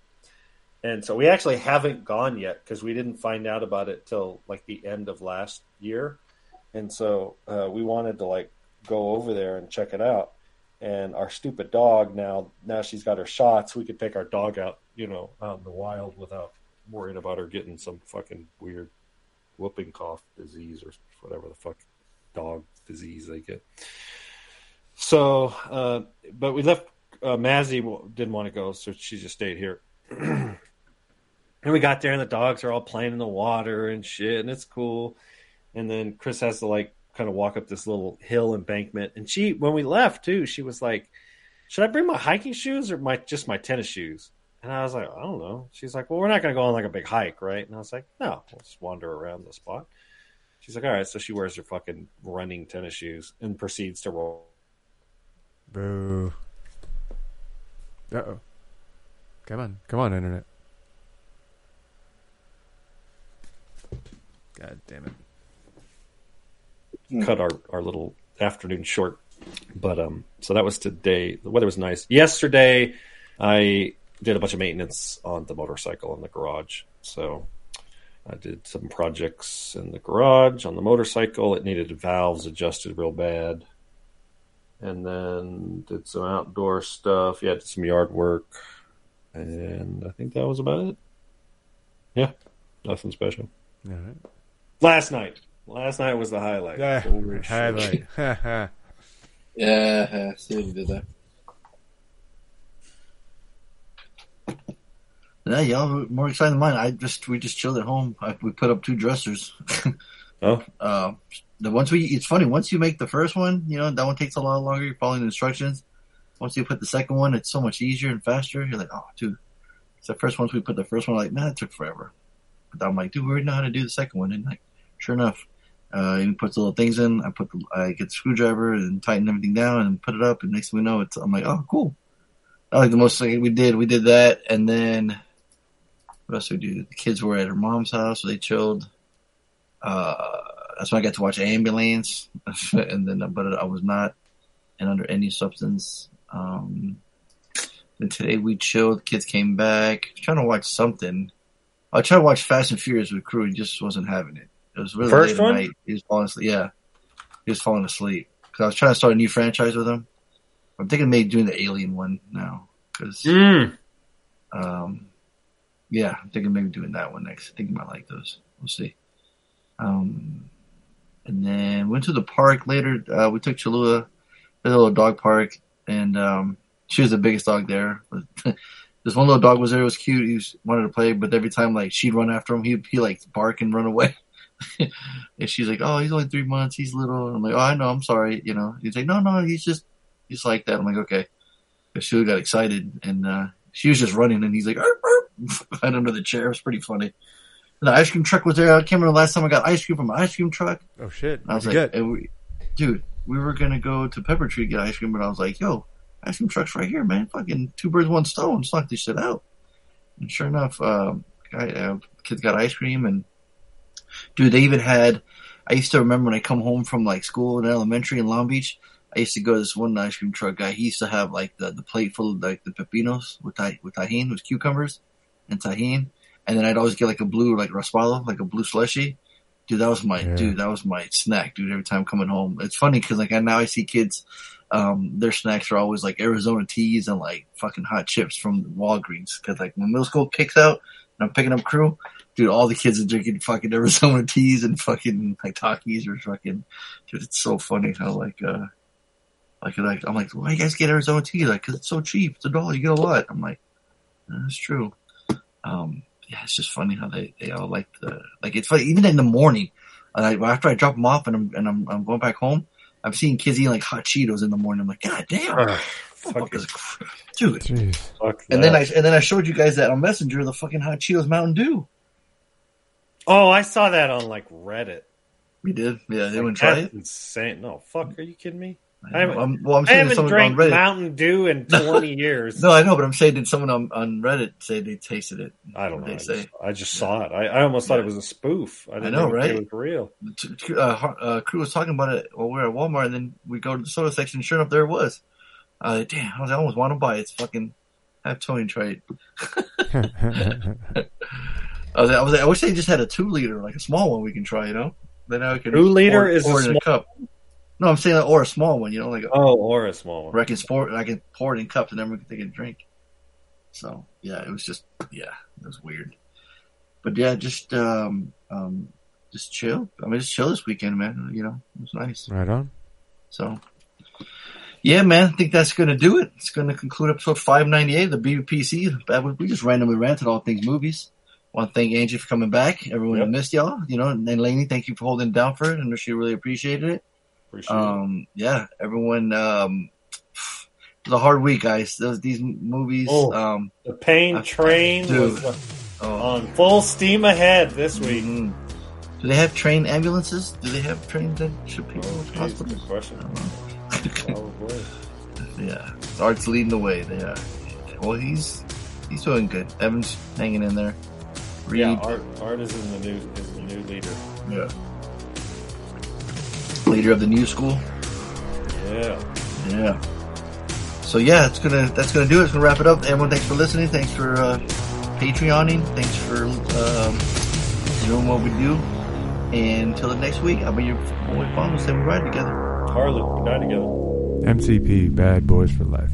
And so we actually haven't gone yet because we didn't find out about it till like the end of last year, and so uh, we wanted to like go over there and check it out. And our stupid dog now now she's got her shots. We could take our dog out, you know, out in the wild without worrying about her getting some fucking weird whooping cough disease or whatever the fuck dog disease they get. so, uh, but we left. Uh, Mazzy didn't want to go, so she just stayed here. and we got there, and the dogs are all playing in the water and shit, and it's cool. And then Chris has to like kind of walk up this little hill embankment. And she, when we left too, she was like, "Should I bring my hiking shoes or my just my tennis shoes?" And I was like, "I don't know." She's like, "Well, we're not going to go on like a big hike, right?" And I was like, "No, we'll just wander around the spot." She's like, "All right." So she wears her fucking running tennis shoes and proceeds to roll. Boo. Uh oh. Come on. Come on, Internet. God damn it. cut our, our little afternoon short. But um, so that was today. The weather was nice. Yesterday, I did a bunch of maintenance on the motorcycle in the garage. So I did some projects in the garage on the motorcycle. It needed valves adjusted real bad. And then did some outdoor stuff. Yeah, did some yard work. And I think that was about it. Yeah, nothing special. All right. Last night. Last night was the highlight. Yeah, highlight. Yeah, yeah, see what you did there. Yeah, y'all more excited than mine. I just we just chilled at home. I, we put up two dressers. oh, uh, the once we it's funny once you make the first one, you know that one takes a lot longer. You're following the instructions. Once you put the second one, it's so much easier and faster. You're like, oh, dude. So first once we put the first one, like, man, it took forever. But I'm like, dude, we already know how to do the second one. And like, sure enough, uh, he puts the little things in. I put the, I get the screwdriver and tighten everything down and put it up. And next thing we know, it's I'm like, oh, cool. I like the most thing we did. We did that, and then what else did we do? The kids were at her mom's house. So they chilled. Uh, that's when I got to watch Ambulance, and then but I was not and under any substance. Um, then today we chilled. Kids came back. trying to watch something. I tried to watch Fast and Furious with crew. He just wasn't having it. It was really First late at night. He was falling asleep. Yeah, he was falling asleep because I was trying to start a new franchise with him. I'm thinking maybe doing the Alien one now because, Mm. um, yeah, I'm thinking maybe doing that one next. I think you might like those. We'll see. Um, and then went to the park later. Uh, we took Cholula, the little dog park, and um, she was the biggest dog there. this one little dog was there. It was cute. He was, wanted to play, but every time like she'd run after him, he he like bark and run away. and she's like, "Oh, he's only three months. He's little." And I'm like, "Oh, I know. I'm sorry." You know. He's like, "No, no. He's just he's like that." I'm like, "Okay." But she got excited, and uh, she was just running, and he's like, "Arp, arp," right under the chair. It was pretty funny. The ice cream truck was there. I can't remember the last time I got ice cream from an ice cream truck. Oh shit! I was like, and we, dude, we were gonna go to Pepper Tree to get ice cream, but I was like, yo, ice cream truck's right here, man. Fucking two birds, one stone. Knock this shit out. And sure enough, um, guy, uh, kids got ice cream, and dude, they even had. I used to remember when I come home from like school in elementary in Long Beach. I used to go to this one ice cream truck guy. He used to have like the, the plate full of like the pepinos with tai, with Tajín, with cucumbers and Tajín, and then I'd always get like a blue like raspado, like a blue slushy. Dude, that was my Yeah. dude. That was my snack, dude. Every time coming home, it's funny because like I now I see kids, um, their snacks are always like Arizona teas and like fucking hot chips from Walgreens. Because like when middle school kicks out and I'm picking up crew, dude, all the kids are drinking fucking Arizona teas and fucking like Takis or fucking. Dude, it's so funny how like uh, like like I'm like, why you guys get Arizona tea? Like, cause it's so cheap. It's a dollar. You get a lot. I'm like, that's true. Um, yeah, it's just funny how they, they all like the like it's funny even in the morning. And I, after I drop them off and I'm and I'm, I'm going back home, I'm seeing kids eating like hot Cheetos in the morning. I'm like, God damn, Ugh, Motherfuckers, dude. Jeez. Fuck And then I and then I showed you guys that on Messenger the fucking hot Cheetos Mountain Dew. Oh, I saw that on like Reddit. We did, yeah. They Like, wouldn't try it. Insane. No, fuck. Are you kidding me? I I know. haven't, I'm- well, I'm I haven't someone drank on Reddit- Mountain Dew in 20 years. No, I know, but I'm saying did someone on, on Reddit say they tasted it? I don't know. They I say. just, I just saw it. I, I almost thought it was a spoof. I, I didn't know, right? It was real. T- t- Uh, uh, crew was talking about it while we were at Walmart, and then we go to the soda section. Sure enough, there it was. I was like, damn, I, was, I almost want to buy it. It's fucking. Have Tony try it. I was, I was, I wish they just had a two liter, like a small one, we can try. You know, then I can Two liter pour, is a pour it in a small- cup. No, I'm saying, or a small one. You know, like Oh, or a small one. where I can pour, I can pour it in cups, and then we can take a drink. So yeah, it was just yeah, it was weird. But yeah, just um um just chill. I mean, just chill this weekend, man. You know, it was nice. Right on. So Yeah, man, I think that's going to do it. It's going to conclude episode 598 of the BBPC. We just randomly ranted all things movies. want to thank Angie for coming back. Everyone Yep. missed y'all. You know, and Lainey, thank you for holding down for it. I know she really appreciated it. Appreciate it. Um, yeah, everyone. Um, it was a hard week, guys. Those these movies. Oh, um, the pain train dude. was Oh. on full steam ahead this week. Mhm. Do they have train ambulances? Do they have trained that ship people to hospital? good question. Probably. Yeah, Art's leading the way. Yeah. Well, he's he's doing good. Evan's hanging in there. Reed, Yeah, Art Art is in the new is the new leader. yeah. Leader of the new school. Yeah. Yeah. So yeah, it's gonna that's gonna do it. It's gonna wrap it up. Everyone, thanks for listening. Thanks for uh, Patreoning. Thanks for um, doing what we do. And until the next week, I'll be your boy Fon. We'll say we ride together. Harley, we die together. MCP, Bad Boys for Life.